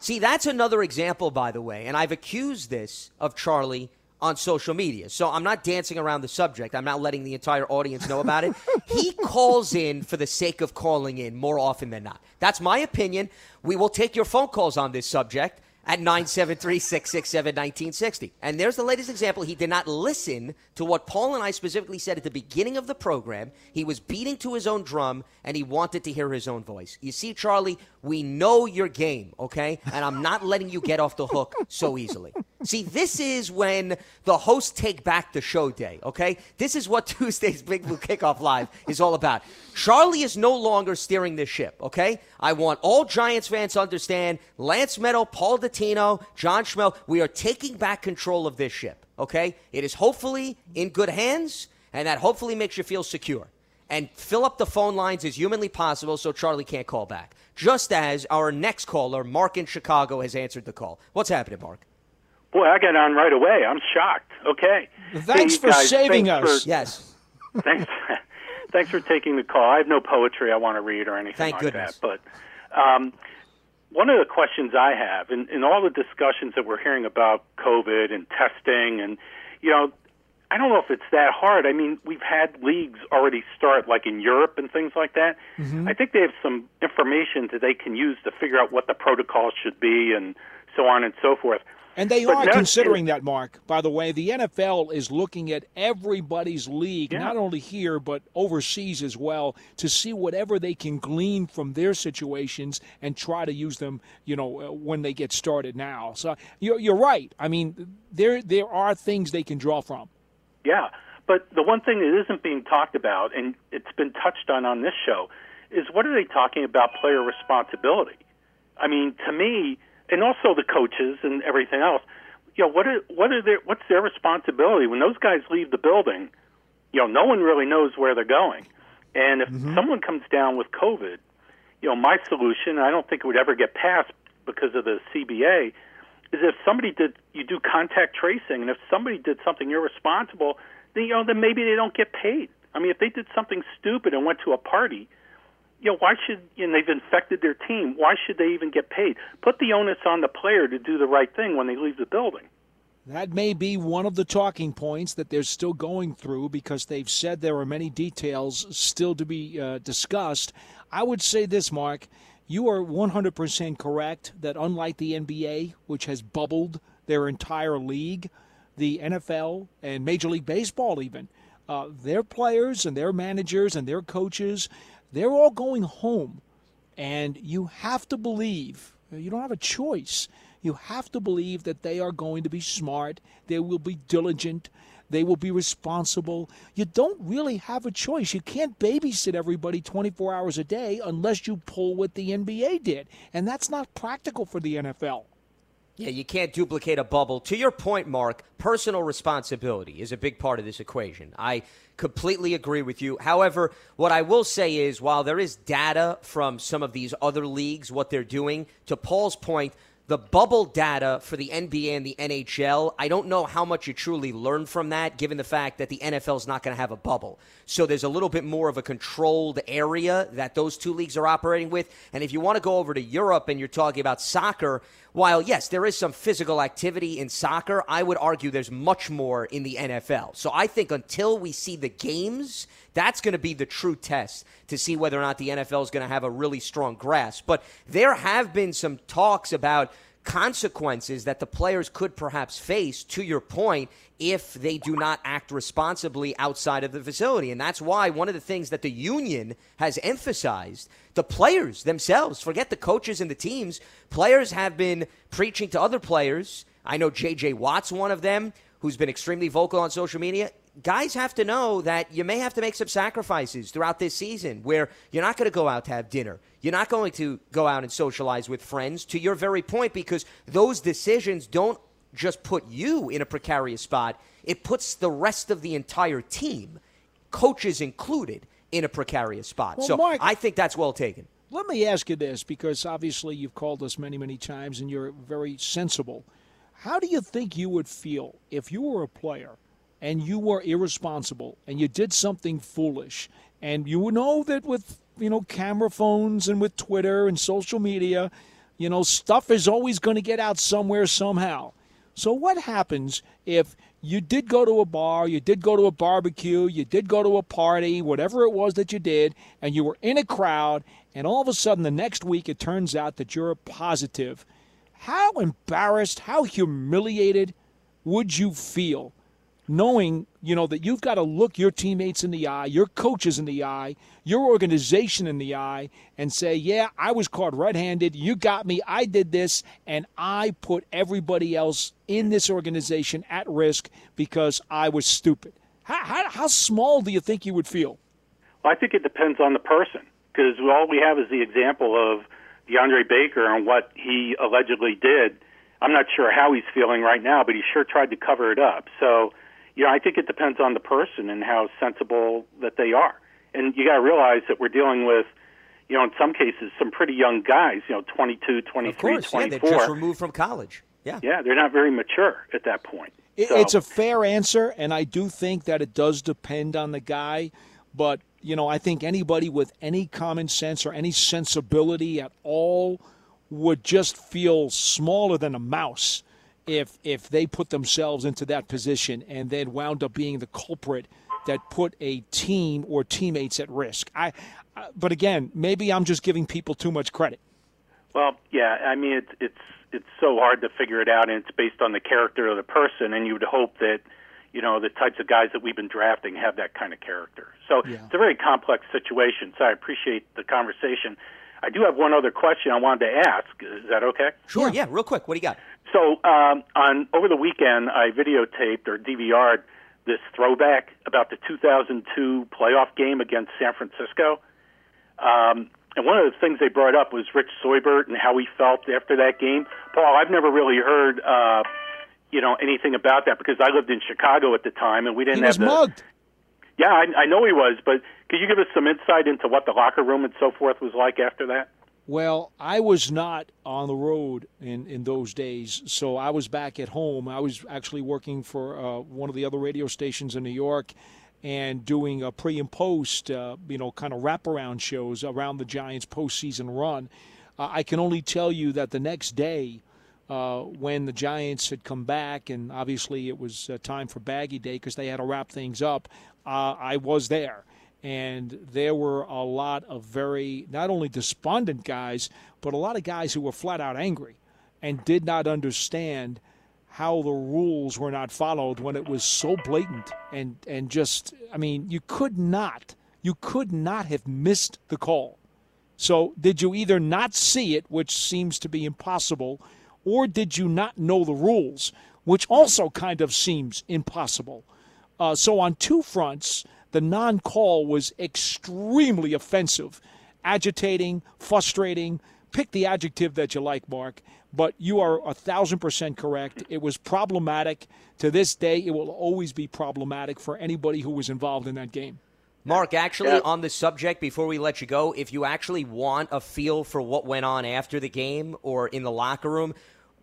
See, that's another example, by the way, and I've accused this of Charlie on social media. So I'm not dancing around the subject. I'm not letting the entire audience know about it. he calls in for the sake of calling in more often than not. That's my opinion. We will take your phone calls on this subject at 973 667 1960. And there's the latest example. He did not listen to what Paul and I specifically said at the beginning of the program. He was beating to his own drum and he wanted to hear his own voice. You see, Charlie, we know your game, okay? And I'm not letting you get off the hook so easily. See, this is when the hosts take back the show day, okay? This is what Tuesday's Big Blue Kickoff Live is all about. Charlie is no longer steering this ship, okay? I want all Giants fans to understand Lance Medow, Paul Dottino, John Schmeelk, we are taking back control of this ship, okay? It is hopefully in good hands, and that hopefully makes you feel secure. And fill up the phone lines as humanly possible so Charlie can't call back. Just as our next caller, Mark in Chicago, has answered the call. What's happening, Mark? Boy, I got on right away. I'm shocked. Okay. Thanks Hey, for guys, saving thanks us. For, Yes. thanks, thanks for taking the call. I have no poetry I want to read or anything Thank like goodness. that. But um, one of the questions I have, in, in all the discussions that we're hearing about COVID and testing, and you know, I don't know if it's that hard. I mean, we've had leagues already start, like in Europe and things like that. I think they have some information that they can use to figure out what the protocols should be and so on and so forth. And they but are considering that, Mark. By the way, the NFL is looking at everybody's league, yeah. not only here but overseas as well, to see whatever they can glean from their situations and try to use them. You know, uh, when they get started now. So you're, you're right. I mean, there there are things they can draw from. Yeah, but the one thing that isn't being talked about, and it's been touched on on this show, is what are they talking about player responsibility? I mean, to me, and also the coaches and everything else. You know, what are what are their what's their responsibility when those guys leave the building? You know, no one really knows where they're going. And if mm-hmm. someone comes down with COVID, you know, my solution, I don't think it would ever get passed because of the CBA, is if somebody did you do contact tracing, and if somebody did something irresponsible, then you know, then maybe they don't get paid. I mean, if they did something stupid and went to a party, you know, why should and they've infected their team? Why should they even get paid? Put the onus on the player to do the right thing when they leave the building. That may be one of the talking points that they're still going through because they've said there are many details still to be uh, discussed. I would say this, Mark. You are 100% correct that unlike the NBA, which has bubbled their entire league, the NFL and Major League Baseball, even, uh, their players and their managers and their coaches they're all going home. And you have to believe, you don't have a choice. You have to believe that they are going to be smart, they will be diligent, they will be responsible. You don't really have a choice. You can't babysit everybody 24 hours a day unless you pull what the NBA did. And that's not practical for the NFL. Yeah, you can't duplicate a bubble. To your point, Mark, personal responsibility is a big part of this equation. I completely agree with you. However, what I will say is while there is data from some of these other leagues, what they're doing, to Paul's point, the bubble data for the NBA and the NHL, I don't know how much you truly learn from that, given the fact that the NFL is not going to have a bubble. So there's a little bit more of a controlled area that those two leagues are operating with. And if you want to go over to Europe and you're talking about soccer, while yes, there is some physical activity in soccer, I would argue there's much more in the NFL. So I think until we see the games, that's going to be the true test to see whether or not the NFL is going to have a really strong grasp. But there have been some talks about consequences that the players could perhaps face, to your point, if they do not act responsibly outside of the facility. And that's why one of the things that the union has emphasized, the players themselves, forget the coaches and the teams, players have been preaching to other players. I know JJ Watt's one of them who's been extremely vocal on social media guys have to know that you may have to make some sacrifices throughout this season where you're not going to go out to have dinner. You're not going to go out and socialize with friends, to your very point, because those decisions don't just put you in a precarious spot, it puts the rest of the entire team, coaches included, in a precarious spot. Well, so Mark, I think that's well taken. Let me ask you this, because obviously you've called us many, many times and you're very sensible. How do you think you would feel if you were a player – and you were irresponsible and you did something foolish and you know that with you know camera phones and with Twitter and social media, you know stuff is always going to get out somewhere somehow. So what happens if you did go to a bar, you did go to a barbecue, you did go to a party, whatever it was that you did, and you were in a crowd, and all of a sudden the next week it turns out that you're a positive? How embarrassed, how humiliated would you feel? Knowing you know that you've got to look your teammates in the eye, your coaches in the eye, your organization in the eye, and say, "Yeah, I was caught red-handed. You got me. I did this, and I put everybody else in this organization at risk because I was stupid." How, how, how small do you think you would feel? Well, I think it depends on the person because all we have is the example of DeAndre Baker and what he allegedly did. I'm not sure how he's feeling right now, but he sure tried to cover it up. So you know, I think it depends on the person and how sensible that they are. And you got to realize that we're dealing with, you know, in some cases, some pretty young guys, you know, 22, 23, of course, 24. Yeah, they're just removed from college. Yeah. Yeah, they're not very mature at that point. so. It's a fair answer, and I do think that it does depend on the guy. But, you know, I think anybody with any common sense or any sensibility at all would just feel smaller than a mouse if if they put themselves into that position and then wound up being the culprit that put a team or teammates at risk. I, but again, maybe I'm just giving people too much credit. Well, yeah, I mean it's it's it's so hard to figure it out, and it's based on the character of the person, and you would hope that you know the types of guys that we've been drafting have that kind of character. So Yeah. it's a very complex situation. So I appreciate the conversation. I do have one other question I wanted to ask. Is that okay? Sure, yeah, real quick. What do you got? So um, on over the weekend, I videotaped or DVR'd this throwback about the 2002 playoff game against San Francisco. Um, and one of the things they brought up was Rich Seubert and how he felt after that game. Paul, I've never really heard, uh, you know, anything about that because I lived in Chicago at the time and we didn't He was have the. mugged. Yeah, I, I know he was, but could you give us some insight into what the locker room and so forth was like after that? Well, I was not on the road in, in those days, so I was back at home. I was actually working for uh, one of the other radio stations in New York and doing a pre and post, uh, you know, kind of wraparound shows around the Giants' postseason run. Uh, I can only tell you that the next day, uh, when the Giants had come back, and obviously it was uh, time for Baggy Day because they had to wrap things up, uh, I was there and there were a lot of very not only despondent guys but a lot of guys who were flat out angry and did not understand how the rules were not followed when it was so blatant and and just I mean you could not you could not have missed the call. So did you either not see it which seems to be impossible or did you not know the rules which also kind of seems impossible? Uh, so on two fronts the non call was extremely offensive, agitating, frustrating. Pick the adjective that you like, Mark, but you are a thousand percent correct. It was problematic. To this day, it will always be problematic for anybody who was involved in that game. Mark, actually, Yeah. on the subject, before we let you go, if you actually want a feel for what went on after the game or in the locker room,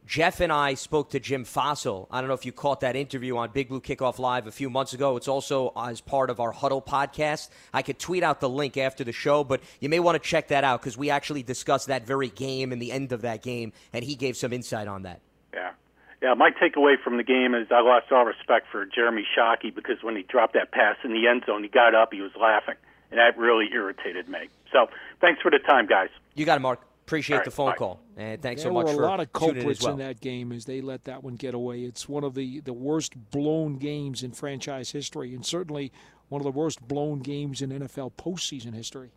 Jeff and I spoke to Jim Fassel. I don't know if you caught that interview on Big Blue Kickoff Live a few months ago. It's also uh, as part of our Huddle podcast. I could tweet out the link after the show, but you may want to check that out because we actually discussed that very game and the end of that game, and he gave some insight on that. Yeah. Yeah, my takeaway from the game is I lost all respect for Jeremy Shockey because when he dropped that pass in the end zone, he got up, he was laughing, and that really irritated me. So thanks for the time, guys. You got it, Mark. Appreciate All right, the phone bye. call, and thanks there so much were a for lot of tuning in culprits well. in that game as they let that one get away. It's one of the, the worst blown games in franchise history, and certainly one of the worst blown games in NFL postseason history.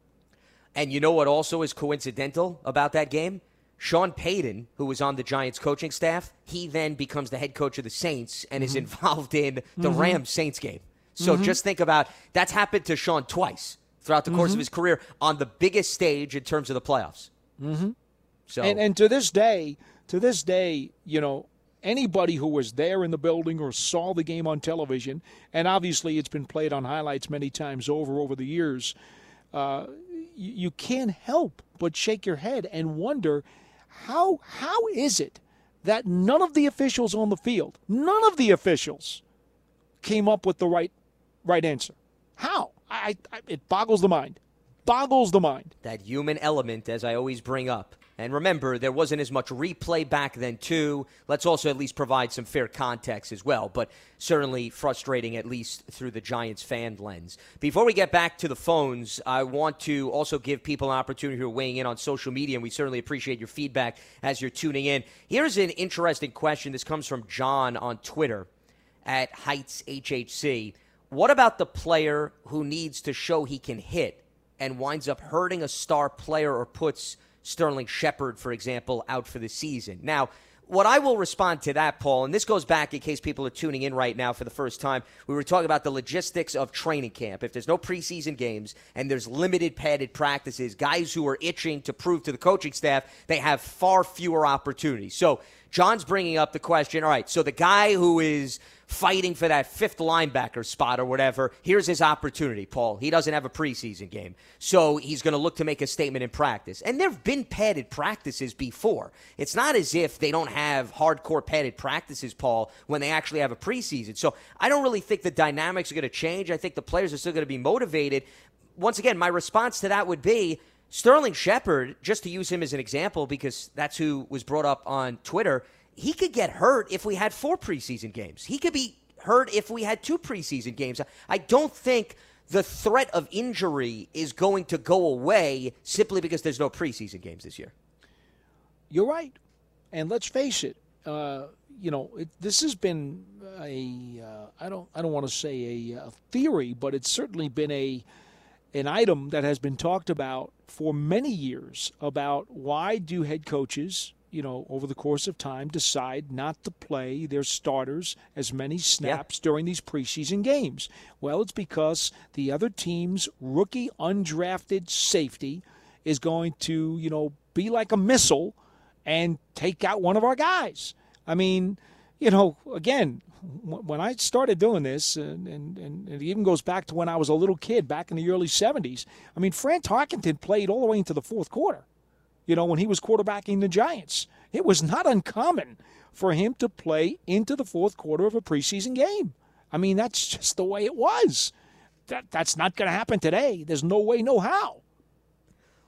And you know what also is coincidental about that game? Sean Payton, who was on the Giants coaching staff, he then becomes the head coach of the Saints and is mm-hmm. involved in the mm-hmm. Rams Saints game. So mm-hmm. just think about that's happened to Sean twice throughout the course of his career on the biggest stage in terms of the playoffs. Mm-hmm. So And and to this day, to this day, you know, anybody who was there in the building or saw the game on television, and obviously it's been played on highlights many times over over the years, uh, you, you can't help but shake your head and wonder how how is it that none of the officials on the field, none of the officials, came up with the right right answer? How? I, I it boggles the mind. Boggles the mind. that human element, as I always bring up. And remember, there wasn't as much replay back then, too. Let's also at least provide some fair context as well, but certainly frustrating, at least through the Giants fan lens. Before we get back to the phones, I want to also give people an opportunity who are weighing in on social media, and we certainly appreciate your feedback as you're tuning in. Here's an interesting question. This comes from John on Twitter at Heights HHC. What about the player who needs to show he can hit and winds up hurting a star player or puts Sterling Shepard, for example, out for the season? Now, what I will respond to that, Paul, and this goes back in case people are tuning in right now for the first time. We were talking about the logistics of training camp. If there's no preseason games and there's limited padded practices, guys who are itching to prove to the coaching staff they have far fewer opportunities. So, John's bringing up the question all right, so the guy who is fighting for that fifth linebacker spot or whatever, here's his opportunity, Paul. He doesn't have a preseason game. So he's going to look to make a statement in practice. And there have been padded practices before. It's not as if they don't have hardcore padded practices, Paul, when they actually have a preseason. So I don't really think the dynamics are going to change. I think the players are still going to be motivated. Once again, my response to that would be Sterling Shepard, just to use him as an example, because that's who was brought up on Twitter, he could get hurt if we had four preseason games. He could be hurt if we had two preseason games. I don't think the threat of injury is going to go away simply because there's no preseason games this year. You're right. And let's face it, uh, you know, it, this has been a uh, I don't I don't want to say a, a theory, but it's certainly been a an item that has been talked about for many years about why do head coaches you know, over the course of time, decide not to play their starters as many snaps yeah. during these preseason games? Well, it's because the other team's rookie undrafted safety is going to, you know, be like a missile and take out one of our guys. I mean, you know, again, when I started doing this, and, and, and, it even goes back to when I was a little kid back in the early 70s, I mean, Fran Tarkenton played all the way into the fourth quarter, you know, when he was quarterbacking the Giants. It was not uncommon for him to play into the fourth quarter of a preseason game. I mean, that's just the way it was. That, that's not going to happen today. There's no way, no how.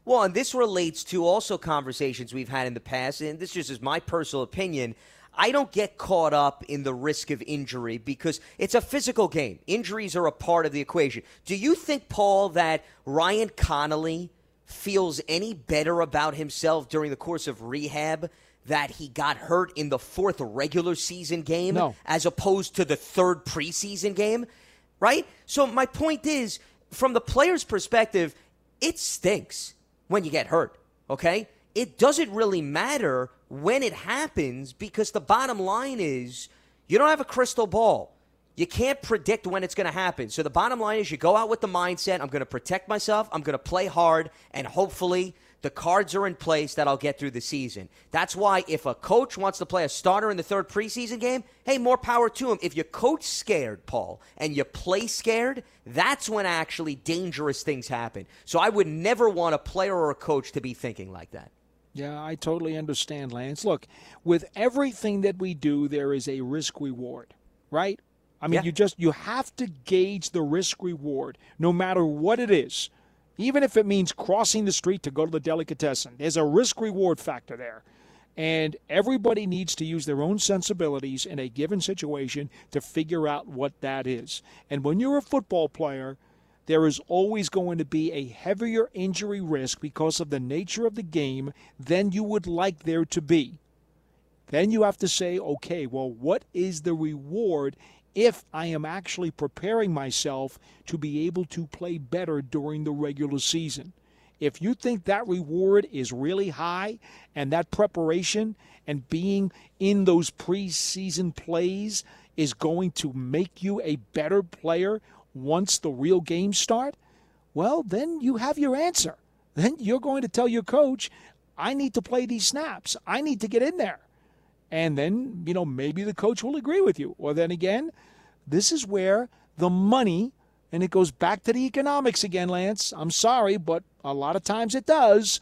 Well, and this relates to also conversations we've had in the past, and this just is my personal opinion. I don't get caught up in the risk of injury because it's a physical game. Injuries are a part of the equation. Do you think, Paul, that Ryan Connelly feels any better about himself during the course of rehab that he got hurt in the fourth regular season game no. as opposed to the third preseason game? Right? So, my point is from the player's perspective, it stinks when you get hurt, okay? It doesn't really matter when it happens because the bottom line is you don't have a crystal ball. You can't predict when it's going to happen. So the bottom line is you go out with the mindset I'm going to protect myself, I'm going to play hard, and hopefully the cards are in place that I'll get through the season. That's why if a coach wants to play a starter in the third preseason game, hey, more power to him. If you coach scared, Paul, and you play scared, that's when actually dangerous things happen. So I would never want a player or a coach to be thinking like that. Yeah, I totally understand, Lance. Look, with everything that we do, there is a risk reward, right? I mean, yeah. you just you have to gauge the risk reward, no matter what it is, even if it means crossing the street to go to the delicatessen. There's a risk reward factor there. And everybody needs to use their own sensibilities in a given situation to figure out what that is. And when you're a football player, there is always going to be a heavier injury risk because of the nature of the game than you would like there to be. Then you have to say, okay, well, what is the reward if I am actually preparing myself to be able to play better during the regular season? If you think that reward is really high and that preparation and being in those preseason plays is going to make you a better player once the real games start, well, then you have your answer. Then you're going to tell your coach, I need to play these snaps. I need to get in there. And then, you know, maybe the coach will agree with you. Or then again, this is where the money, and it goes back to the economics again, Lance. I'm sorry, but a lot of times it does.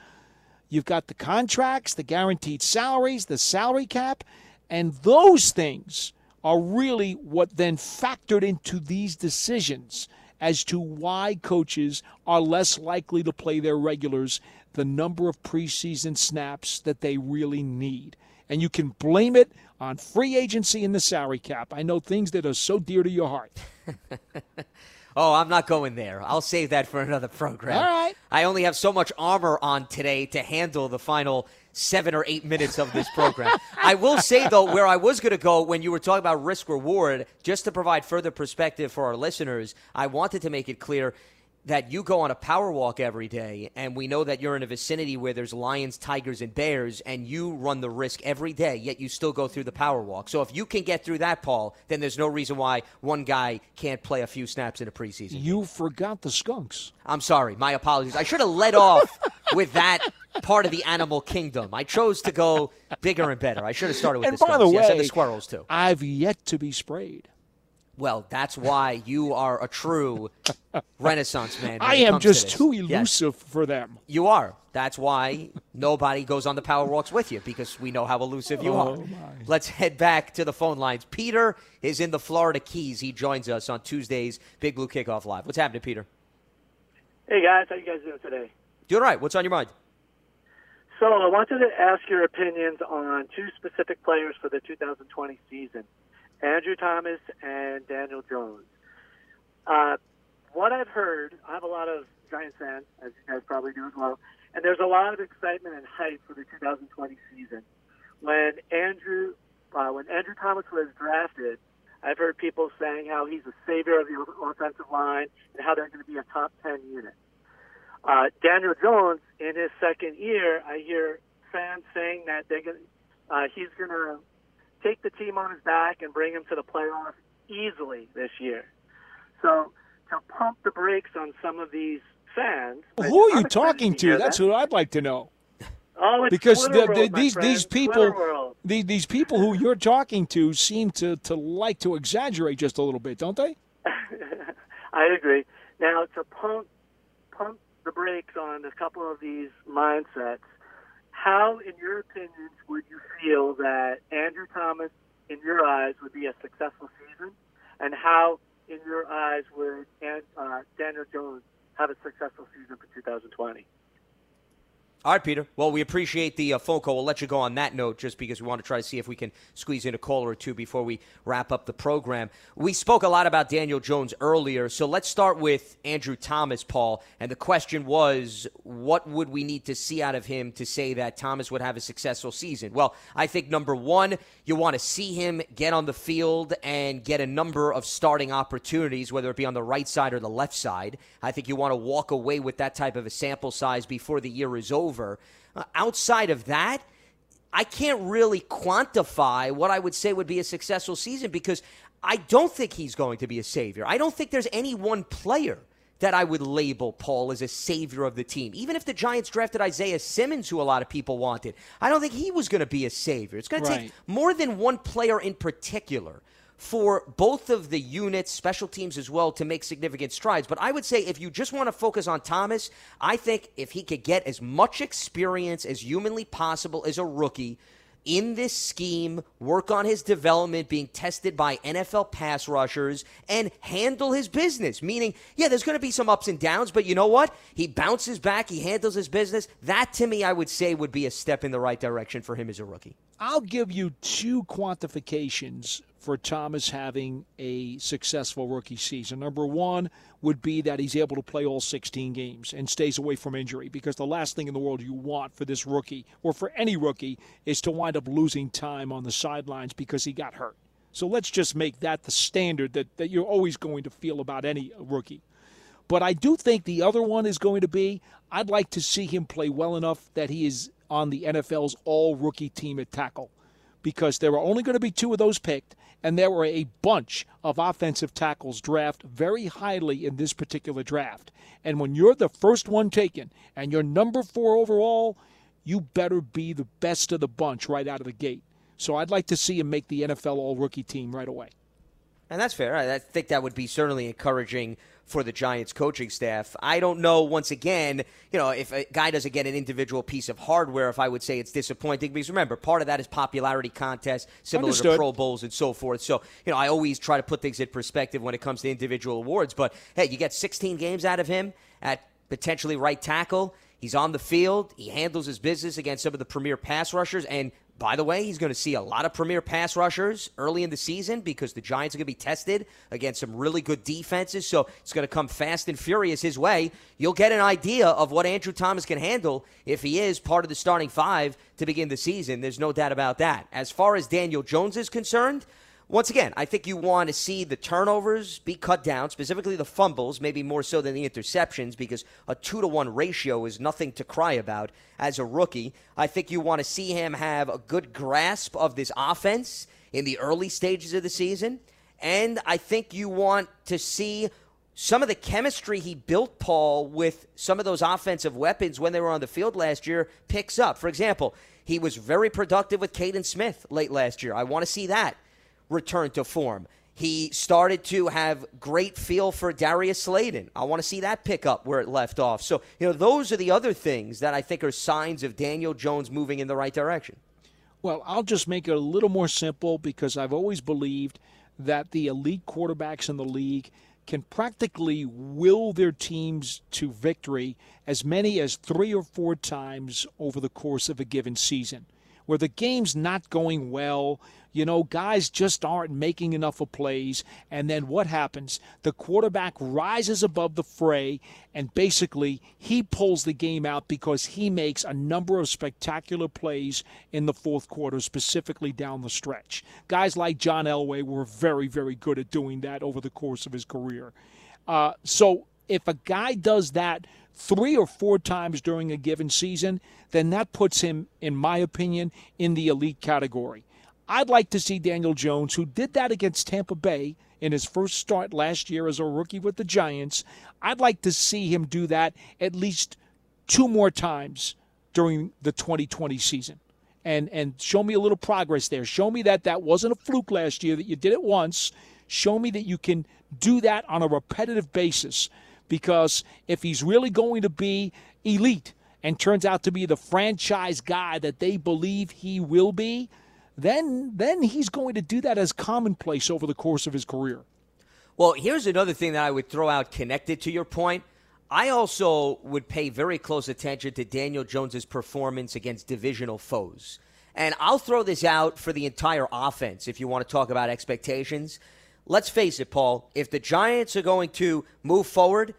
You've got the contracts, the guaranteed salaries, the salary cap, and those things are really what then factored into these decisions as to why coaches are less likely to play their regulars the number of preseason snaps that they really need. And you can blame it on free agency and the salary cap. I know things that are so dear to your heart. oh, I'm not going there. I'll save that for another program. All right. I only have so much armor on today to handle the final seven or eight minutes of this program. I will say, though, where I was going to go when you were talking about risk reward, just to provide further perspective for our listeners, I wanted to make it clear that you go on a power walk every day, and we know that you're in a vicinity where there's lions, tigers, and bears, and you run the risk every day, yet you still go through the power walk. So if you can get through that, Paul, then there's no reason why one guy can't play a few snaps in a preseason. You forgot the skunks. I'm sorry. My apologies. I should have led off with that part of the animal kingdom. I chose to go bigger and better. I should have started with and the by skunks. the way, yes, and the squirrels too. I've yet to be sprayed. Well, that's why you are a true Renaissance man. I am just to too elusive yes. for them. You are. That's why nobody goes on the power walks with you because we know how elusive you oh, are. My. Let's head back to the phone lines. Peter is in the Florida Keys. He joins us on Tuesday's Big Blue Kickoff Live. What's happening, Peter? Hey guys, how you guys doing today? Doing all right. What's on your mind? So I wanted to ask your opinions on two specific players for the 2020 season. Andrew Thomas and Daniel Jones. Uh, what I've heard, I have a lot of Giants fans, as you guys probably do as well, and there's a lot of excitement and hype for the 2020 season. when Andrew uh, when Andrew Thomas was drafted, I've heard people saying how he's a savior of the offensive line and how they're going to be a top 10 unit. Uh, Daniel Jones, in his second year, I hear fans saying that they're going uh, he's going to take the team on his back and bring him to the playoffs easily this year. So to pump the brakes on some of these fans. Who are you talking to? That's what I'd like to know. Oh, because the, the, these these people these, these people who you're talking to seem to, to like to exaggerate just a little bit, don't they? I agree. Now to pump pump the brakes on a couple of these mindsets, how, in your opinions, would you feel that Andrew Thomas, in your eyes, would be a successful season, and how, in your eyes, would uh, Daniel Jones have a successful season for 2020? All right, Peter. Well, we appreciate the uh, phone call. We'll let you go on that note just because we want to try to see if we can squeeze in a caller or two before we wrap up the program. We spoke a lot about Daniel Jones earlier, so let's start with Andrew Thomas, Paul. And the question was, what would we need to see out of him to say that Thomas would have a successful season? Well, I think number one, you want to see him get on the field and get a number of starting opportunities, whether it be on the right side or the left side. I think you want to walk away with that type of a sample size before the year is over over. Uh, outside of that, I can't really quantify what I would say would be a successful season because I don't think he's going to be a savior. I don't think there's any one player that I would label Paul as a savior of the team. Even if the Giants drafted Isaiah Simmons, who a lot of people wanted, I don't think he was going to be a savior. It's going to take more than one player in particular for both of the units, special teams as well, to make significant strides. But I would say if you just want to focus on Thomas, I think if he could get as much experience as humanly possible as a rookie in this scheme, work on his development, being tested by NFL pass rushers, and handle his business. Meaning, yeah, there's going to be some ups and downs, but you know what? He bounces back, he handles his business. That, to me, I would say would be a step in the right direction for him as a rookie. I'll give you two quantifications for Thomas having a successful rookie season. Number one would be that he's able to play all 16 games and stays away from injury because the last thing in the world you want for this rookie or for any rookie is to wind up losing time on the sidelines because he got hurt. So let's just make that the standard that, that you're always going to feel about any rookie. But I do think the other one is going to be I'd like to see him play well enough that he is on the NFL's all rookie team at tackle because there are only going to be two of those picked and there were a bunch of offensive tackles drafted very highly in this particular draft. And when you're the first one taken and you're number four overall, you better be the best of the bunch right out of the gate. So I'd like to see him make the NFL All Rookie team right away. And that's fair. I think that would be certainly encouraging for the Giants coaching staff. I don't know, once again, you know, if a guy doesn't get an individual piece of hardware, if I would say it's disappointing. Because remember, part of that is popularity contest, similar Understood. to Pro Bowls and so forth. So, you know, I always try to put things in perspective when it comes to individual awards. But hey, you get 16 games out of him at potentially right tackle. He's on the field. He handles his business against some of the premier pass rushers. And by the way, he's going to see a lot of premier pass rushers early in the season because the Giants are going to be tested against some really good defenses. So it's going to come fast and furious his way. You'll get an idea of what Andrew Thomas can handle if he is part of the starting five to begin the season. There's no doubt about that. As far as Daniel Jones is concerned, once again, I think you want to see the turnovers be cut down, specifically the fumbles, maybe more so than the interceptions, because a two to one ratio is nothing to cry about as a rookie. I think you want to see him have a good grasp of this offense in the early stages of the season. And I think you want to see some of the chemistry he built, Paul, with some of those offensive weapons when they were on the field last year picks up. For example, he was very productive with Kaden Smith late last year. I want to see that return to form. He started to have great feel for Darius Slayton. I want to see that pick up where it left off. So, you know, those are the other things that I think are signs of Daniel Jones moving in the right direction. Well, I'll just make it a little more simple because I've always believed that the elite quarterbacks in the league can practically will their teams to victory as many as three or four times over the course of a given season where the game's not going well. You know, guys just aren't making enough of plays. And then what happens? The quarterback rises above the fray, and basically he pulls the game out because he makes a number of spectacular plays in the fourth quarter, specifically down the stretch. Guys like John Elway were very, very good at doing that over the course of his career. Uh, so if a guy does that three or four times during a given season, then that puts him, in my opinion, in the elite category. I'd like to see Daniel Jones, who did that against Tampa Bay in his first start last year as a rookie with the Giants, I'd like to see him do that at least two more times during the 2020 season. And, and show me a little progress there. Show me that that wasn't a fluke last year, that you did it once. Show me that you can do that on a repetitive basis. Because if he's really going to be elite and turns out to be the franchise guy that they believe he will be, then then he's going to do that as commonplace over the course of his career. Well, here's another thing that I would throw out connected to your point. I also would pay very close attention to Daniel Jones's performance against divisional foes. And I'll throw this out for the entire offense if you want to talk about expectations. Let's face it, Paul, if the Giants are going to move forward,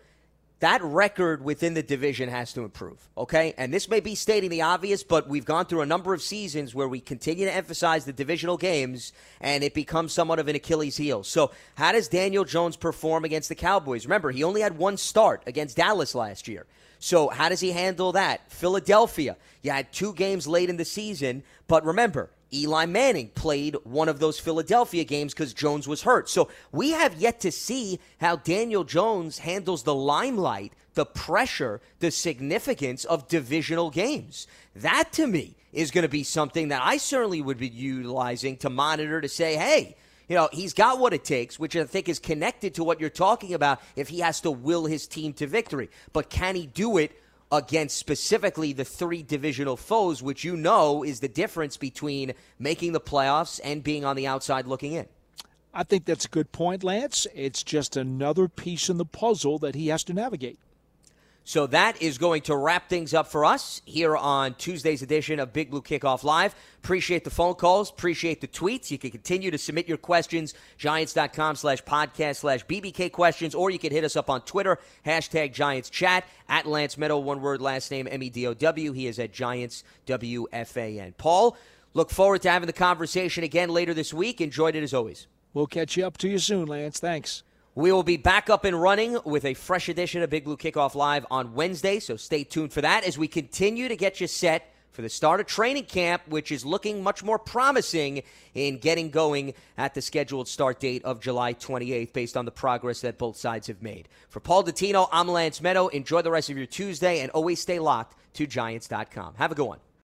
that record within the division has to improve, okay? And this may be stating the obvious, but we've gone through a number of seasons where we continue to emphasize the divisional games and it becomes somewhat of an Achilles heel. So, how does Daniel Jones perform against the Cowboys? Remember, he only had one start against Dallas last year. So, how does he handle that? Philadelphia, you had two games late in the season, but remember, Eli Manning played one of those Philadelphia games because Jones was hurt. So we have yet to see how Daniel Jones handles the limelight, the pressure, the significance of divisional games. That to me is going to be something that I certainly would be utilizing to monitor to say, hey, you know, he's got what it takes, which I think is connected to what you're talking about if he has to will his team to victory. But can he do it against specifically the three divisional foes, which you know is the difference between making the playoffs and being on the outside looking in. I think that's a good point, Lance. It's just another piece in the puzzle that he has to navigate. So that is going to wrap things up for us here on Tuesday's edition of Big Blue Kickoff Live. Appreciate the phone calls. Appreciate the tweets. You can continue to submit your questions, giants.com slash podcast slash BBK questions, or you can hit us up on Twitter, hashtag Giants Chat, at Lance Medow, one word, last name M-E-D-O-W. He is at Giants W-F-A-N. Paul, look forward to having the conversation again later this week. Enjoyed it as always. We'll catch you up to you soon, Lance. Thanks. We will be back up and running with a fresh edition of Big Blue Kickoff Live on Wednesday, so stay tuned for that as we continue to get you set for the start of training camp, which is looking much more promising in getting going at the scheduled start date of July 28th based on the progress that both sides have made. For Paul Dottino, I'm Lance Medow. Enjoy the rest of your Tuesday and always stay locked to Giants.com. Have a good one.